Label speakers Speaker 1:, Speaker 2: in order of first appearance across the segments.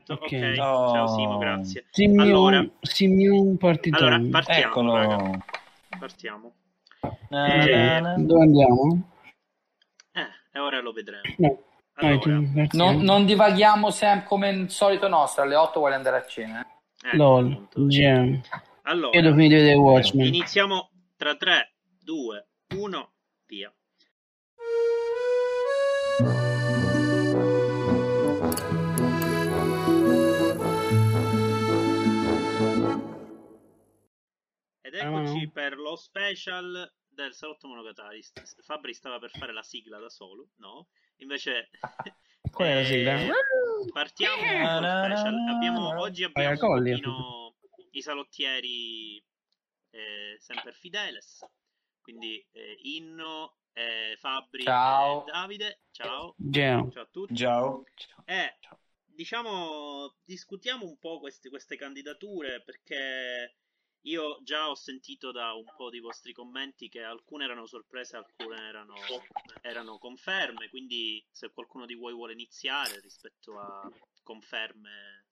Speaker 1: Perfetto, ok.
Speaker 2: Ok.
Speaker 1: Ciao
Speaker 3: Oh.
Speaker 1: Simo, grazie.
Speaker 2: Simium,
Speaker 1: Allora,
Speaker 2: Simium
Speaker 1: allora partiamo, raga,
Speaker 3: Eccolo.
Speaker 1: partiamo. Eh.
Speaker 2: Dove andiamo?
Speaker 1: Eh, e ora lo vedremo.
Speaker 2: No.
Speaker 1: Allora.
Speaker 4: Non, non divaghiamo sempre come il solito nostro, alle 8 vuole andare a cena. eh.
Speaker 1: ecco,
Speaker 2: LOL. Gem.
Speaker 1: Allora,
Speaker 2: Io devo finire Watchmen.
Speaker 1: iniziamo tra 3, 2, 1, via. Ed eccoci
Speaker 2: Ah.
Speaker 1: per lo special del Salotto Monogatari. Fabri stava per fare la sigla da solo, no? Invece
Speaker 2: Qual è la sigla?
Speaker 1: eh, Partiamo con lo special. Abbiamo, oggi abbiamo pochino i salottieri eh, sempre fideles. Quindi eh, Inno, eh, Fabri
Speaker 4: Ciao.
Speaker 1: e Davide. Ciao.
Speaker 2: Gem.
Speaker 1: Ciao a tutti.
Speaker 3: Ciao.
Speaker 1: Eh, diciamo, discutiamo un po' queste, queste candidature perché io già ho sentito da un po' di vostri commenti che alcune erano sorprese, alcune erano, erano conferme, quindi se qualcuno di voi vuole iniziare rispetto a conferme...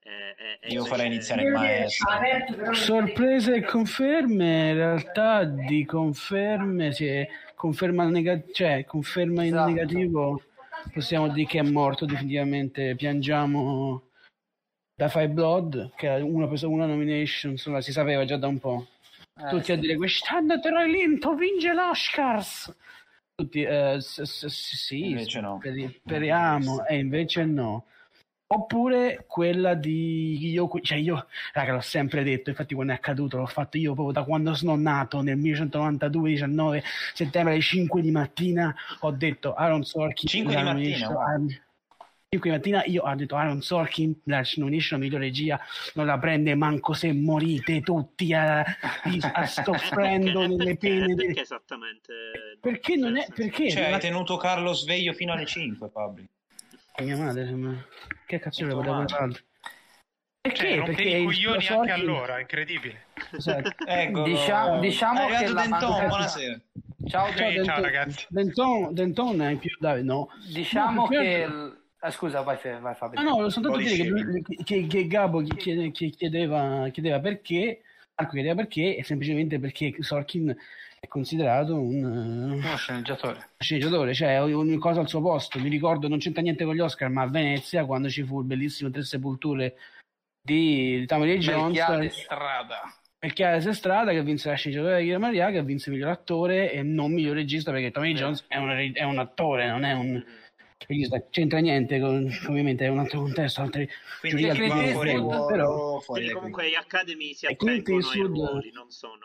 Speaker 1: eh, eh, eh,
Speaker 3: Io farei iniziare il maestro.
Speaker 2: Sorprese e conferme, in realtà di conferme, se conferma, nega- cioè, conferma in
Speaker 4: Esatto.
Speaker 2: negativo, possiamo dire che è morto definitivamente, piangiamo da Five Blood, che ha una, una nomination, insomma si sapeva già da un po'.
Speaker 4: Eh,
Speaker 2: Tutti a dire quest'anno Troy Linton vince l'Oscars! Tutti, eh, s- s- sì,
Speaker 3: Invece no.
Speaker 2: speri- speriamo, e invece no. Oppure quella di io, cioè io, raga, l'ho sempre detto, infatti quando è accaduto l'ho fatto io proprio da quando sono nato nel 1992, 19 settembre alle 5 di mattina, ho detto Aaron Sorkin
Speaker 3: 5
Speaker 2: la
Speaker 3: di mattina, wow.
Speaker 2: Ah, 5 di mattina io ho detto Aaron Sorkin la nomination migliore regia non la prende manco se morite tutti a, a soffrendo
Speaker 1: Perché-
Speaker 2: nelle
Speaker 1: perché-
Speaker 2: pene
Speaker 1: perché esattamente
Speaker 2: perché non è
Speaker 1: Cioè,
Speaker 2: perché
Speaker 3: Cioè,
Speaker 2: è-
Speaker 3: tenuto Carlo sveglio fino alle 5, Fabri.
Speaker 2: mia madre che cazzo
Speaker 3: E
Speaker 2: volevo perché
Speaker 5: Cioè,
Speaker 2: perché
Speaker 5: rompevi i coglioni
Speaker 2: Sorkin-
Speaker 5: anche allora, incredibile.
Speaker 2: esatto.
Speaker 3: Ecco.
Speaker 4: Diciamo- diciamo che la
Speaker 3: Denton,
Speaker 4: mancanza-
Speaker 3: buonasera.
Speaker 4: Ciao, ciao.
Speaker 5: ciao,
Speaker 2: Denton-
Speaker 5: ragazzi.
Speaker 2: Denton, Denton è più dai no
Speaker 4: Diciamo
Speaker 2: No,
Speaker 4: che...
Speaker 2: altro-
Speaker 4: eh, scusa, vai, vai Fabio.
Speaker 2: Ah no, lo soltanto dire che, che, che Gabbo chiede- che chiedeva, chiedeva perché, Marco chiedeva perché, e semplicemente perché Sorkin è considerato un
Speaker 4: Uno sceneggiatore.
Speaker 2: eh, sceneggiatore, cioè ogni cosa al suo posto. Mi ricordo, non c'entra niente con gli Oscar, ma a Venezia, quando ci fu il bellissimo Tre Sepulture di, di Lee Jones,
Speaker 4: Strada.
Speaker 2: Melchiades Estrada che vinse la sceneggiatura di Guillermo Maria, che vinse miglior attore e non miglior regista, perché Tommy Jones è un, è un attore, non è un c'entra niente con, ovviamente è un altro contesto, altri
Speaker 3: Quindi va
Speaker 2: altrui,
Speaker 3: fuori
Speaker 2: però-
Speaker 3: fuori
Speaker 1: Quindi
Speaker 3: da qui.
Speaker 1: comunque gli Academy si
Speaker 2: Clint
Speaker 1: attengono ai
Speaker 2: Eastwood-
Speaker 1: ruoli, non sono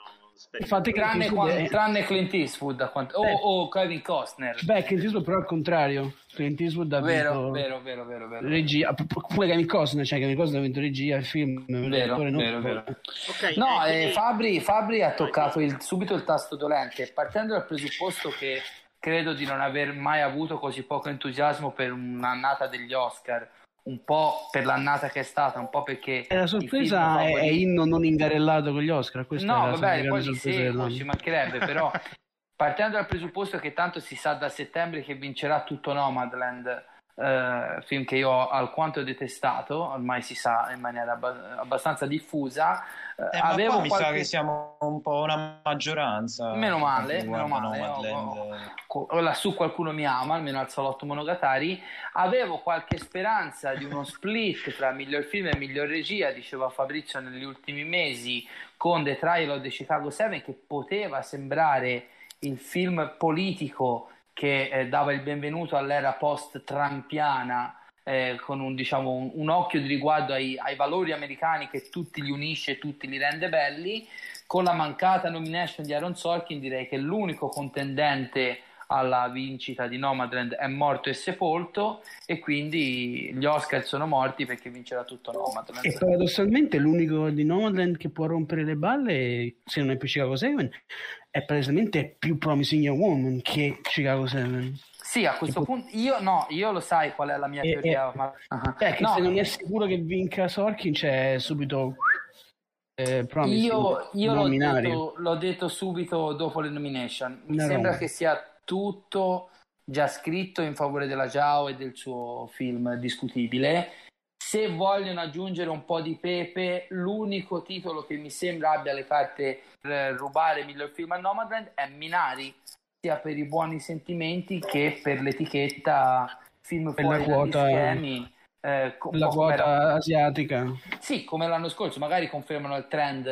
Speaker 2: Infatti,
Speaker 4: Tranne,
Speaker 2: è-
Speaker 4: tranne Clint Eastwood, a quanto- o
Speaker 2: Eh.
Speaker 4: o Kevin Costner.
Speaker 2: Beh, Clint Eastwood però al contrario. Clint Eastwood ha
Speaker 4: Vero,
Speaker 2: vinto
Speaker 4: vero, vero, vero, vero.
Speaker 2: regia, pure Kevin Costner, cioè Kevin Costner ha vinto regia il film.
Speaker 4: Vero, vero, vero.
Speaker 1: Ok,
Speaker 4: No,
Speaker 1: eh,
Speaker 4: eh,
Speaker 1: quindi-
Speaker 4: Fabri, Fabri ha toccato il- subito il tasto dolente, partendo dal presupposto che credo di non aver mai avuto così poco entusiasmo per un'annata degli Oscar, un po' per l'annata che è stata, un po' perché...
Speaker 2: E la sorpresa è, è Inno non ingarellato con gli Oscar. Questa
Speaker 4: No, vabbè, poi
Speaker 2: dell'anno.
Speaker 4: ci mancherebbe, però partendo dal presupposto che tanto si sa da settembre che vincerà tutto Nomadland, eh, film che io ho alquanto detestato, ormai si sa in maniera abba- abbastanza diffusa, eh,
Speaker 3: Eh,
Speaker 4: avevo
Speaker 3: mi sa
Speaker 4: qualche-
Speaker 3: che siamo un po' una maggioranza.
Speaker 4: Meno male,
Speaker 3: per
Speaker 4: meno male,
Speaker 3: Nomadland,
Speaker 4: oh,
Speaker 3: eh,
Speaker 4: co- lassù qualcuno mi ama, almeno al salotto monogatari. Avevo qualche speranza di uno split tra miglior film e miglior regia, diceva Fabrizio negli ultimi mesi, con The Trial of the Chicago 7, che poteva sembrare il film politico che eh, dava il benvenuto all'era post-trampiana. eh, con un, diciamo, un, un occhio di riguardo ai, ai valori americani che tutti li unisce tutti li rende belli, con la mancata nomination di Aaron Sorkin direi che l'unico contendente alla vincita di Nomadland è morto e sepolto e quindi gli Oscar sono morti perché vincerà tutto
Speaker 2: E
Speaker 4: Nomadland.
Speaker 2: paradossalmente l'unico di Nomadland che può rompere le balle, se non è più Chicago 7, è palesemente più Promising Young Woman che Chicago 7.
Speaker 4: Sì, a questo punto io no, io lo sai qual è la mia
Speaker 2: E-
Speaker 4: teoria.
Speaker 2: e-
Speaker 4: ma- ah,
Speaker 2: Cioè, che
Speaker 4: no,
Speaker 2: se non è sicuro che vinca Sorkin, c'è subito eh, Promising
Speaker 4: Io, io l'ho, detto, l'ho detto subito dopo le nomination. Mi
Speaker 2: Una
Speaker 4: sembra
Speaker 2: roba.
Speaker 4: che sia tutto già scritto in favore della Giao e del suo film discutibile. se vogliono aggiungere un po' di pepe, l'unico titolo che mi sembra abbia le carte per rubare miglior film a Nomadland è Minari, sia per i buoni sentimenti che per l'etichetta film
Speaker 2: Per
Speaker 4: fuori
Speaker 2: quota-
Speaker 4: schemi. eh,
Speaker 2: La quota
Speaker 4: era-
Speaker 2: asiatica.
Speaker 4: Sì, come l'anno scorso, magari confermano il trend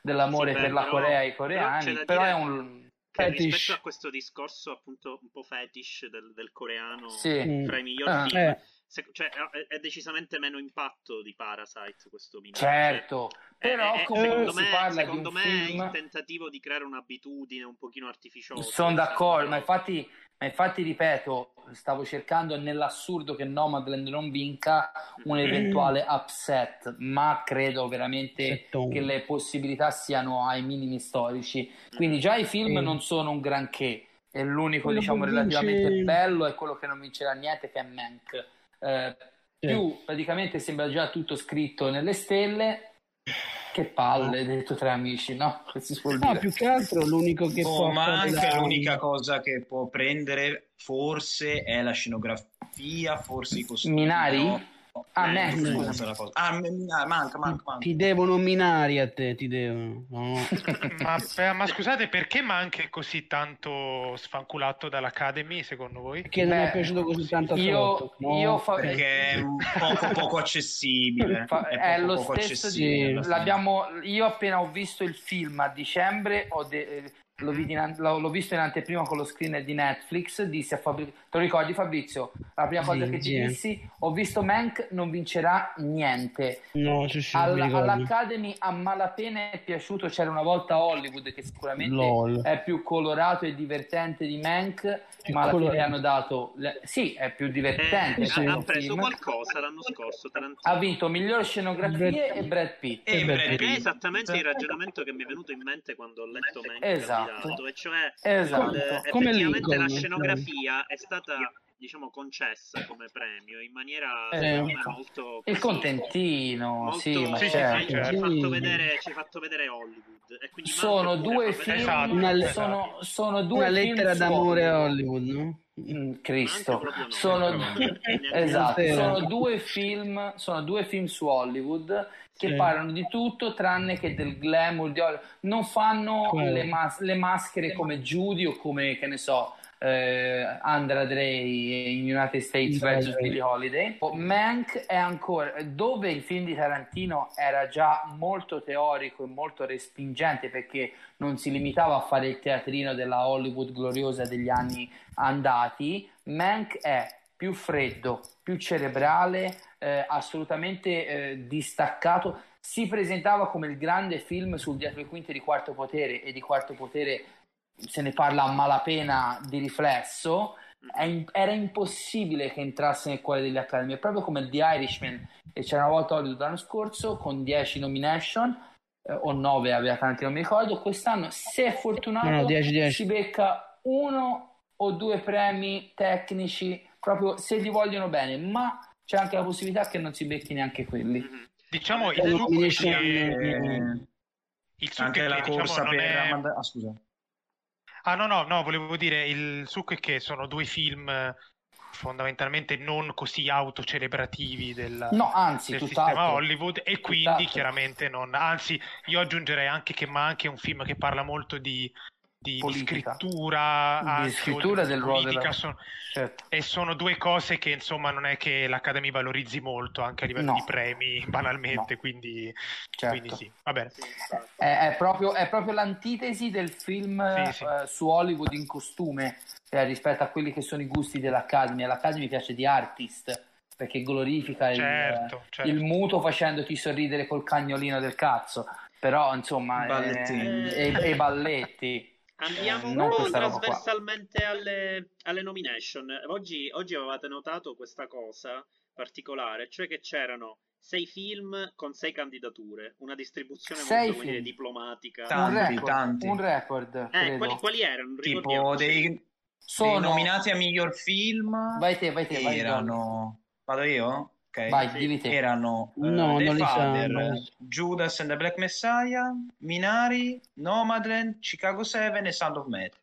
Speaker 4: dell'amore
Speaker 1: Sì, beh,
Speaker 4: per la
Speaker 1: però-
Speaker 4: Corea e i
Speaker 1: però
Speaker 4: coreani, però,
Speaker 1: dire
Speaker 4: è un
Speaker 2: Fetish.
Speaker 1: rispetto a questo discorso appunto un po' fetish del, del coreano
Speaker 4: Sì.
Speaker 1: Tra i migliori
Speaker 4: Ah.
Speaker 1: film,
Speaker 2: Eh,
Speaker 1: se- cioè, è, è decisamente meno impatto di Parasite questo Minari.
Speaker 4: certo,
Speaker 1: Cioè,
Speaker 4: però
Speaker 1: è- è-
Speaker 4: comunque
Speaker 1: secondo
Speaker 4: si
Speaker 1: me,
Speaker 4: parla di
Speaker 1: secondo
Speaker 4: un
Speaker 1: me è il
Speaker 4: film
Speaker 1: tentativo di creare un'abitudine un pochino artificiosa.
Speaker 4: Sono d'accordo,
Speaker 1: però-
Speaker 4: ma infatti, ma infatti, ripeto, stavo cercando nell'assurdo che Nomadland non vinca un eventuale upset, ma credo veramente che le possibilità siano ai minimi storici. Quindi già i film non sono un granché, e l'unico
Speaker 2: Quello
Speaker 4: diciamo relativamente
Speaker 2: vince-
Speaker 4: bello è quello che non vincerà niente, che è Mank. Eh, più praticamente sembra già tutto scritto nelle stelle. Che palle, detto tra amici, no? Che si suol
Speaker 2: No,
Speaker 4: dire.
Speaker 2: più che altro l'unico che
Speaker 3: Oh,
Speaker 2: può
Speaker 3: ma
Speaker 2: fare
Speaker 3: anche
Speaker 2: da-
Speaker 3: l'unica cosa che può prendere forse è la scenografia, forse i costumi.
Speaker 4: Minari?
Speaker 3: no.
Speaker 4: Ah,
Speaker 3: Eh, cosa. Ah, m- manca, manca, manca.
Speaker 2: Ti devono minare a te, ti devono. No.
Speaker 5: Ma, ma scusate, perché Mank è così tanto sfanculato dall'Academy, secondo voi?
Speaker 2: Perché non è piaciuto così tanto a
Speaker 4: io,
Speaker 2: no?
Speaker 4: io fa-
Speaker 3: Perché è un poco, poco accessibile.
Speaker 4: fa-
Speaker 3: è
Speaker 4: è
Speaker 3: poco,
Speaker 4: lo
Speaker 3: poco
Speaker 4: stesso
Speaker 3: accessibile
Speaker 4: di, l'abbiamo, io appena ho visto il film a dicembre ho de- l'ho, vidi in l'ho- l'ho visto in anteprima con lo screener di Netflix dissi a Fabrizio te lo ricordi Fabrizio? la prima cosa
Speaker 2: Sì,
Speaker 4: che ti
Speaker 2: sì.
Speaker 4: dissi ho visto Mank non vincerà niente
Speaker 2: No, sì, sì, ricordo.
Speaker 4: all'Academy a malapena è piaciuto c'era una volta Hollywood che sicuramente
Speaker 2: Lol.
Speaker 4: è più colorato e divertente di Mank
Speaker 2: Più
Speaker 4: ma alla fine
Speaker 2: colorato.
Speaker 4: hanno dato le- sì è più divertente
Speaker 1: Eh,
Speaker 2: sì.
Speaker 1: ha, preso
Speaker 4: film.
Speaker 1: qualcosa l'anno scorso Tarantino.
Speaker 4: ha vinto miglior scenografie
Speaker 2: Brad-
Speaker 4: e Brad Pitt
Speaker 3: E Brad
Speaker 1: Ed è
Speaker 3: Pitt.
Speaker 1: esattamente il ragionamento che mi è venuto in mente quando ho letto Mank
Speaker 4: Esatto.
Speaker 1: Candidato, e cioè
Speaker 4: Esatto.
Speaker 1: il-
Speaker 2: Come
Speaker 1: effettivamente la scenografia è stata diciamo concessa come premio in maniera
Speaker 4: Eh,
Speaker 2: ecco.
Speaker 1: molto
Speaker 4: Il contentino,
Speaker 1: molto-
Speaker 4: sì, ma
Speaker 5: sì,
Speaker 4: certo.
Speaker 1: ci, hai fatto vedere, ci hai fatto vedere Hollywood e quindi
Speaker 4: Sono due film,
Speaker 5: Esatto,
Speaker 2: Una le-
Speaker 4: sono, sono due
Speaker 2: Una
Speaker 4: film
Speaker 2: lettera d'amore a
Speaker 4: Hollywood.
Speaker 2: No?
Speaker 4: Mm, Cristo, sono, esatto, sono due film, sono due film su Hollywood che
Speaker 2: Sì.
Speaker 4: parlano di tutto tranne che del glamour di Hollywood. Non fanno le, mas- le maschere come Judy o come, che ne so, eh, Andra Day in United States vs. Billie Holiday. Mank è ancora dove il film di Tarantino era già molto teorico e molto respingente perché non si limitava a fare il teatrino della Hollywood gloriosa degli anni andati. Mank è più freddo, più cerebrale, eh, assolutamente eh, distaccato. Si presentava come il grande film sul dietro le quinte di Quarto Potere e di Quarto Potere se ne parla a malapena di riflesso. Era impossibile che entrasse nel cuore degli Academy, è proprio come The Irishman, e c'era una volta Hollywood l'anno scorso con 10 nomination eh, o 9 aveva tanti, non mi ricordo. Quest'anno, se è fortunato,
Speaker 2: No, no, 10, 10.
Speaker 4: si becca uno o due premi tecnici, proprio se li vogliono bene, ma c'è anche la possibilità che non si becchi neanche quelli.
Speaker 1: Mhm.
Speaker 5: Diciamo il
Speaker 2: Eh,
Speaker 5: succo
Speaker 2: nomination-
Speaker 5: è che, il succo
Speaker 3: anche
Speaker 5: è
Speaker 3: la
Speaker 5: che, diciamo,
Speaker 3: corsa per
Speaker 5: è-
Speaker 3: Amanda- Ah, scusa.
Speaker 5: Ah no, no, no, volevo dire, il succo è che sono due film eh, fondamentalmente non così autocelebrativi del,
Speaker 4: No, anzi,
Speaker 5: del sistema Hollywood e quindi
Speaker 4: Tutt'altro.
Speaker 5: chiaramente non... Anzi, io aggiungerei anche che Mank è un film che parla molto di, di- di scrittura,
Speaker 4: Di scrittura del ruolo
Speaker 5: politica,
Speaker 4: della-
Speaker 5: sono-
Speaker 4: Certo.
Speaker 5: e sono due cose che insomma non è che l'Academy valorizzi molto anche a livello
Speaker 4: No.
Speaker 5: di premi banalmente,
Speaker 4: No.
Speaker 5: quindi,
Speaker 4: Certo.
Speaker 5: quindi sì, va bene.
Speaker 4: È, è proprio, è proprio l'antitesi del film
Speaker 5: Sì, sì.
Speaker 4: eh, su Hollywood in costume eh, rispetto a quelli che sono i gusti dell'Academy. All'Academy piace di artist perché glorifica il,
Speaker 5: Certo, certo.
Speaker 4: il muto facendoti sorridere col cagnolino del cazzo. Però insomma, eh, e, e i balletti.
Speaker 1: Andiamo
Speaker 4: Eh,
Speaker 1: un
Speaker 4: non
Speaker 1: po' trasversalmente alle, alle nomination. Oggi, oggi avevate notato questa cosa particolare, cioè che c'erano sei film con sei candidature, una distribuzione
Speaker 4: Sei
Speaker 1: molto dire, diplomatica.
Speaker 3: Tanti,
Speaker 4: un record,
Speaker 3: tanti.
Speaker 4: un record
Speaker 1: Eh,
Speaker 4: credo.
Speaker 1: quali, quali erano?
Speaker 3: Tipo dei, dei
Speaker 4: Sono...
Speaker 3: nominati a miglior film
Speaker 4: Vai te, vai te, vai
Speaker 3: erano... Vado io? Ok.
Speaker 4: Vai, dimmi te.
Speaker 3: Erano eh,
Speaker 2: No,
Speaker 3: The
Speaker 2: non li
Speaker 3: Father,
Speaker 2: sanno.
Speaker 3: Judas and the Black Messiah, Minari, Nomadland, Chicago 7 e Sound of Metal.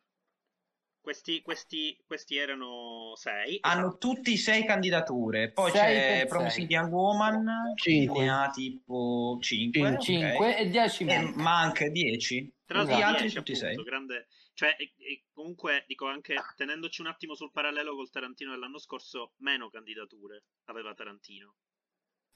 Speaker 1: Questi, questi, questi erano sei.
Speaker 3: Hanno
Speaker 1: esatto.
Speaker 3: tutti sei candidature. Poi
Speaker 4: Sei
Speaker 3: c'è Promising. Young Woman,
Speaker 2: Cinque.
Speaker 3: ne ha tipo 5,
Speaker 2: Cinque.
Speaker 4: 5 e 10 meno.
Speaker 3: ma anche 10.
Speaker 1: Tra
Speaker 4: Esatto.
Speaker 3: Gli altri
Speaker 1: 10,
Speaker 3: tutti
Speaker 1: appunto,
Speaker 3: sei.
Speaker 1: grande... Cioè, e- e comunque, dico anche, tenendoci un attimo sul parallelo col Tarantino dell'anno scorso, meno candidature aveva Tarantino.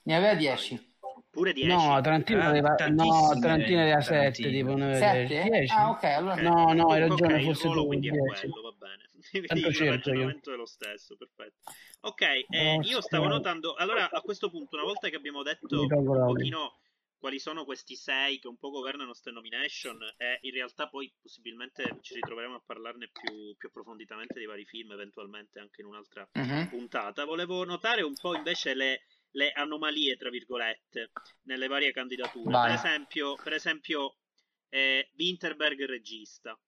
Speaker 4: Ne aveva 10.
Speaker 1: Pure 10.
Speaker 2: No, Tarantino
Speaker 3: Eh,
Speaker 2: aveva, no, Tarantino aveva 7,
Speaker 3: Tarantino.
Speaker 2: tipo ne aveva
Speaker 4: 7?
Speaker 2: 10.
Speaker 4: Ah, ok, allora.
Speaker 2: No, no, hai ragione,
Speaker 1: ok, il
Speaker 2: forse
Speaker 1: ruolo
Speaker 2: tu,
Speaker 1: quindi è
Speaker 2: 10.
Speaker 1: quello, va bene.
Speaker 2: Tanto
Speaker 1: il
Speaker 2: cerco io.
Speaker 1: ragionamento è lo stesso, perfetto. Ok, eh, io stavo notando, allora a questo punto, una volta che abbiamo detto un
Speaker 2: l'audio.
Speaker 1: pochino quali sono questi sei che un po' governano ste nomination e in realtà poi possibilmente ci ritroveremo a parlarne più, più approfonditamente dei vari film, eventualmente anche in un'altra
Speaker 4: Mhm.
Speaker 1: puntata. Volevo notare un po' invece le, le anomalie, tra virgolette, nelle varie candidature.
Speaker 4: Vai.
Speaker 1: Per esempio, per esempio eh, Winterberg regista.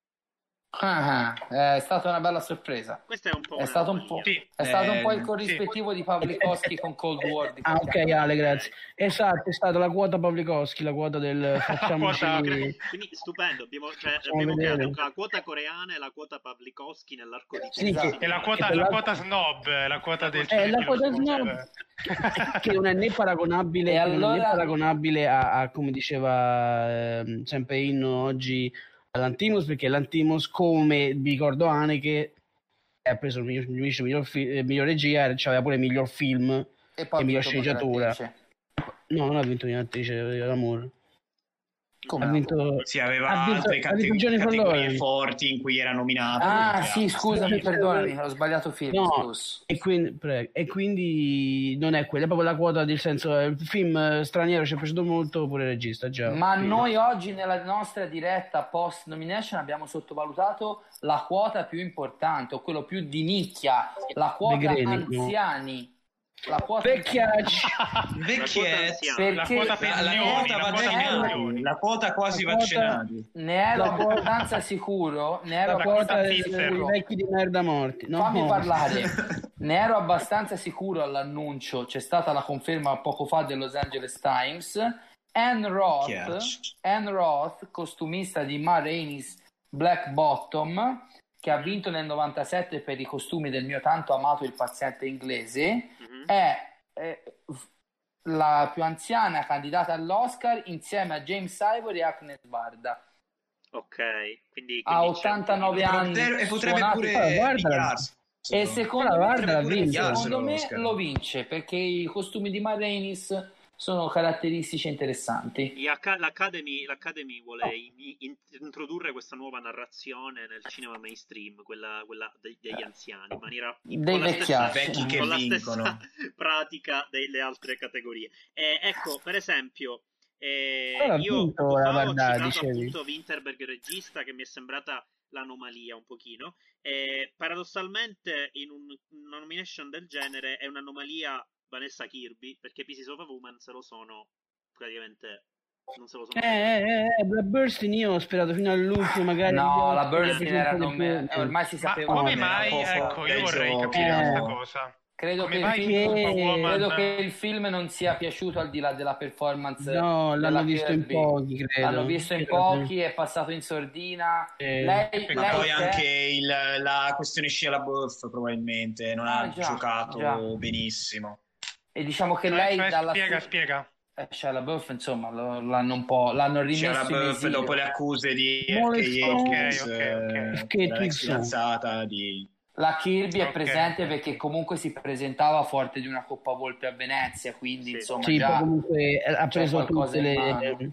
Speaker 4: Ah, ah, è stata una bella sorpresa.
Speaker 1: Questa è un po'
Speaker 4: È stato un po',
Speaker 5: Sì.
Speaker 4: è stato un po'
Speaker 3: Eh,
Speaker 4: il corrispettivo di Pavlikovski con Cold War. di
Speaker 2: Ah, ok, Ale, grazie. Esatto, è stata la quota Pavlikovski, la quota del facciamoci...
Speaker 5: quota-
Speaker 1: Quindi stupendo, abbiamo, cioè, abbiamo creato la quota coreana e la quota Pavlikovski nell'arco di
Speaker 2: Sì, che-
Speaker 5: E la quota, la quota snob, la quota del
Speaker 2: Eh, la quota
Speaker 5: snob.
Speaker 2: snob che non è né paragonabile, che non è né
Speaker 4: allora-
Speaker 2: paragonabile a, a, come diceva ehm, sempre Inno oggi all'Antimos perché l'Antimos come vi ricordo anche che ha preso il miglior, miglior, fi- eh, miglior regia c'aveva pure il miglior film
Speaker 4: E poi
Speaker 2: e miglior sceneggiatura. no non ha vinto niente attrice l'amore
Speaker 4: Come
Speaker 2: ha vinto
Speaker 3: Sì, aveva
Speaker 2: Ha vinto-
Speaker 3: altre cate- categorie forti in cui era nominato.
Speaker 4: Ah,
Speaker 3: Cioè,
Speaker 4: sì, scusami, perdonami, ho sbagliato film.
Speaker 2: No, e quindi, prego. e quindi non è quella, è proprio la quota del senso eh, il film eh, straniero ci è piaciuto molto pure il regista già
Speaker 4: Ma
Speaker 2: Quindi-
Speaker 4: noi oggi nella nostra diretta post nomination abbiamo sottovalutato la quota più importante o quello più di nicchia, la quota
Speaker 2: Vegreni, no?
Speaker 4: La quota
Speaker 2: Vecchiacci.
Speaker 3: Vecchietti.
Speaker 1: anziana.
Speaker 5: La
Speaker 4: Perché
Speaker 5: quota
Speaker 3: La, la
Speaker 5: pensioni,
Speaker 3: quota
Speaker 5: la
Speaker 4: vaccinati.
Speaker 5: pensioni.
Speaker 3: la quota quasi
Speaker 2: La quota-
Speaker 3: vaccinati.
Speaker 4: ne ero
Speaker 2: La quota-
Speaker 4: abbastanza sicuro, ne ero
Speaker 2: la
Speaker 5: quota
Speaker 2: dei, vecchi di merda morti no?
Speaker 4: Fammi parlare. Ne ero abbastanza sicuro all'annuncio, c'è stata la conferma poco fa del Los Angeles Times. Anne Roth. Anne Roth, costumista di Ma Rainey's Black Bottom, che ha vinto nel 97 per i costumi del mio tanto amato Il paziente inglese,
Speaker 1: Mhm.
Speaker 4: è eh, la più anziana candidata all'Oscar insieme a James Ivory e Agnes Varda.
Speaker 1: Ok, quindi,
Speaker 4: Ha
Speaker 1: quindi c'è un
Speaker 4: 89
Speaker 1: pochino-
Speaker 4: anni.
Speaker 3: E potrebbe
Speaker 4: suonati-
Speaker 3: pure
Speaker 2: Ah, guarda.
Speaker 4: E secondo me,
Speaker 2: guarda,
Speaker 3: pigliarselo
Speaker 4: secondo me lo vince perché i costumi di Marainis sono caratteristiche interessanti.
Speaker 1: L'Academy, l'Academy vuole in- in- introdurre questa nuova narrazione nel cinema mainstream, quella, quella dei- degli anziani, in maniera
Speaker 4: Dei
Speaker 1: con la stessa-
Speaker 4: vecchiacci.
Speaker 3: Vecchi che
Speaker 1: con la
Speaker 3: vincono.
Speaker 1: stessa pratica delle altre categorie. E ecco, per esempio, eh, io ho citato
Speaker 2: dicevi.
Speaker 1: appunto Winterberg regista che mi è sembrata l'anomalia un pochino. E paradossalmente in un- una nomination del genere è un'anomalia Vanessa Kirby perché Pieces of a Woman se lo sono praticamente non se lo sono
Speaker 2: eh, eh, eh, Black Burstyn io ho sperato fino all'ultimo magari
Speaker 4: No, la
Speaker 2: un
Speaker 4: era nome,
Speaker 2: più.
Speaker 4: ormai si
Speaker 5: Ma
Speaker 4: sapeva.
Speaker 5: come
Speaker 3: era
Speaker 5: mai?
Speaker 3: poco
Speaker 5: Ecco, io vorrei capire
Speaker 2: Eh.
Speaker 5: questa cosa.
Speaker 4: Credo
Speaker 5: Come
Speaker 4: che, film, credo che il film non sia piaciuto al di là della performance.
Speaker 2: no l'hanno visto in
Speaker 4: Kirby.
Speaker 2: pochi credo
Speaker 4: L'hanno visto in pochi, è passato in sordina.
Speaker 2: Eh,
Speaker 4: lei,
Speaker 5: Ma
Speaker 3: Ma
Speaker 4: lei
Speaker 3: poi
Speaker 4: c'è-
Speaker 3: anche il- la questione Shia LaBeouf probabilmente non
Speaker 4: Ah,
Speaker 3: ha
Speaker 4: già,
Speaker 3: giocato
Speaker 4: già.
Speaker 3: benissimo.
Speaker 4: E diciamo che
Speaker 5: Cioè,
Speaker 4: lei
Speaker 5: cioè,
Speaker 4: dalla
Speaker 5: spiega,
Speaker 4: stu-
Speaker 5: spiega.
Speaker 4: eh, Shia LaBeouf, insomma, lo- l'hanno un po' l'hanno rimesso
Speaker 3: Shia dopo le accuse di
Speaker 2: Molestone.
Speaker 3: RK
Speaker 5: Ok, ok, ok.
Speaker 2: Che
Speaker 3: la fidanzata di
Speaker 4: La Kirby è
Speaker 5: Ok.
Speaker 4: presente perché comunque si presentava forte di una Coppa Volpe a Venezia, quindi
Speaker 1: Sì.
Speaker 4: insomma
Speaker 2: sì,
Speaker 4: già
Speaker 2: comunque ha preso tutte le,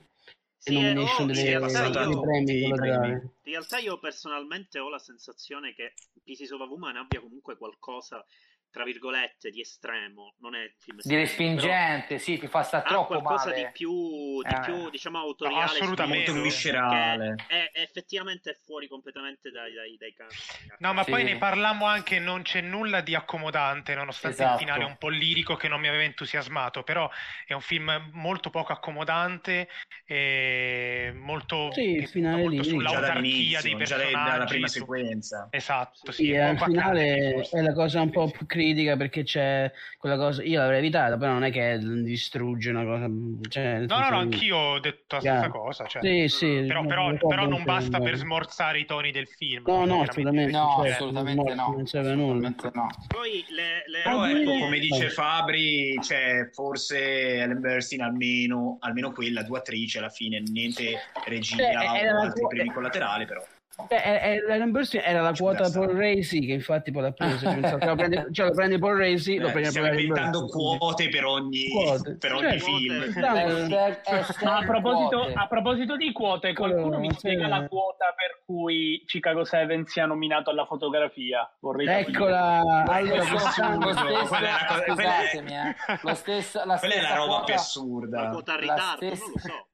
Speaker 1: Sì, eh,
Speaker 2: nomination
Speaker 1: oh,
Speaker 2: delle,
Speaker 3: è
Speaker 2: dei
Speaker 1: io-
Speaker 2: premi.
Speaker 1: In realtà io personalmente ho la sensazione che Pieces of a Woman abbia comunque qualcosa, tra virgolette, di estremo. Non è un film
Speaker 4: di
Speaker 1: estremo,
Speaker 4: respingente, sì, ti fa sta
Speaker 1: però ha
Speaker 4: troppo
Speaker 1: qualcosa
Speaker 4: male.
Speaker 1: di più, di
Speaker 4: Eh.
Speaker 1: più diciamo, autoriale.
Speaker 5: assolutamente.
Speaker 1: spinto,
Speaker 3: molto viscerale.
Speaker 1: È, è effettivamente fuori completamente dai, dai, dai canoni.
Speaker 5: No, ma
Speaker 4: Sì.
Speaker 5: poi ne parlammo anche, non c'è nulla di accomodante, nonostante
Speaker 4: Esatto.
Speaker 5: il finale un po' lirico che non mi aveva entusiasmato, però è un film molto poco accomodante e molto,
Speaker 2: Sì, il finale
Speaker 5: molto
Speaker 3: già
Speaker 5: sull'autarchia dei
Speaker 3: già dai- dalla
Speaker 5: personaggi.
Speaker 3: prima
Speaker 5: su-
Speaker 3: sequenza.
Speaker 5: Esatto,
Speaker 1: Sì,
Speaker 5: sì, poco
Speaker 2: finale è la cosa un po' più critica perché c'è quella cosa. Io l'avrei evitata, però non è che distrugge una cosa. Cioè,
Speaker 5: no, no, no, anch'io ho detto la stessa cosa. Cioè,
Speaker 2: sì, sì,
Speaker 5: però, però, però non basta per smorzare i toni del film.
Speaker 2: No, no, assolutamente.
Speaker 4: No,
Speaker 2: cioè,
Speaker 4: assolutamente no.
Speaker 2: Non serve nulla.
Speaker 4: No.
Speaker 1: Poi le, le...
Speaker 3: Però ecco, come dice Fabri, cioè, forse Ellen Burstyn almeno, almeno quella, due attrici alla fine, niente regia
Speaker 2: Beh,
Speaker 3: o altri premi collaterali, però.
Speaker 2: Beh, Ellen Burstyn era la quota Paul Racy che infatti poi l'ha presa cioè, lo prende, cioè lo prende Paul Racy lo
Speaker 3: Eh,
Speaker 2: prende
Speaker 3: stiamo inventando quote per ogni,
Speaker 2: Quote.
Speaker 3: per ogni
Speaker 2: Cioè,
Speaker 3: film.
Speaker 2: Esatto.
Speaker 4: Hashtag- hashtag
Speaker 6: Ma a proposito,
Speaker 4: quote.
Speaker 6: a proposito di quote, qualcuno
Speaker 2: Quello-
Speaker 6: mi spiega
Speaker 2: sì.
Speaker 6: la quota per cui Chicago 7 sia nominato alla fotografia? Vorrei.
Speaker 2: Eccola, allora,
Speaker 4: Lo stesso-
Speaker 2: quest'anno-
Speaker 4: lo stesso-
Speaker 3: Quella è la cosa- quella è-
Speaker 4: scusatemi, eh, lo stesso, la
Speaker 3: Quella è
Speaker 4: stessa
Speaker 3: la roba più
Speaker 4: quota,
Speaker 1: La
Speaker 3: assurda.
Speaker 1: quota in
Speaker 4: La
Speaker 1: ritardo,
Speaker 4: stessa-
Speaker 1: non lo so.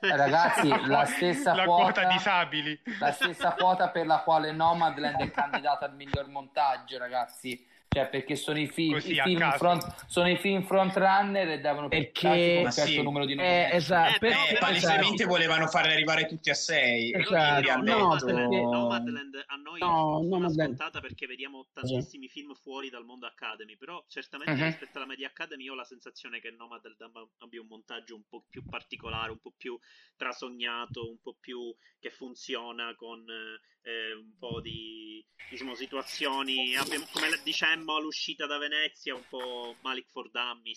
Speaker 4: Ragazzi, la stessa
Speaker 5: la
Speaker 4: quota,
Speaker 5: quota disabili.
Speaker 4: la stessa quota per la quale Nomadland è candidato al miglior montaggio, ragazzi. Cioè, perché sono i film,
Speaker 5: Così,
Speaker 4: i film front, sono i film frontrunner e devono
Speaker 2: Perché-
Speaker 4: un certo
Speaker 3: sì.
Speaker 4: numero di
Speaker 2: Eh,
Speaker 4: nomination.
Speaker 2: esatto,
Speaker 1: Eh,
Speaker 2: per-
Speaker 1: però-
Speaker 3: Eh,
Speaker 1: però-
Speaker 3: palesemente volevano farli arrivare tutti a 6.
Speaker 2: Esatto, no,
Speaker 1: Nomadland,
Speaker 2: perché-
Speaker 1: Nomadland a noi
Speaker 2: No,
Speaker 1: non è scontata perché vediamo tantissimi film fuori dal mondo Academy, però certamente
Speaker 4: Mhm.
Speaker 1: rispetto alla Media Academy io ho la sensazione che Nomadland abbia- abbia un montaggio un po' più particolare, un po' più trasognato, un po' più che funziona con eh, un po' di diciamo, situazioni, abbiamo- come dicemmo all'uscita da Venezia, un po' Malik for Dummies.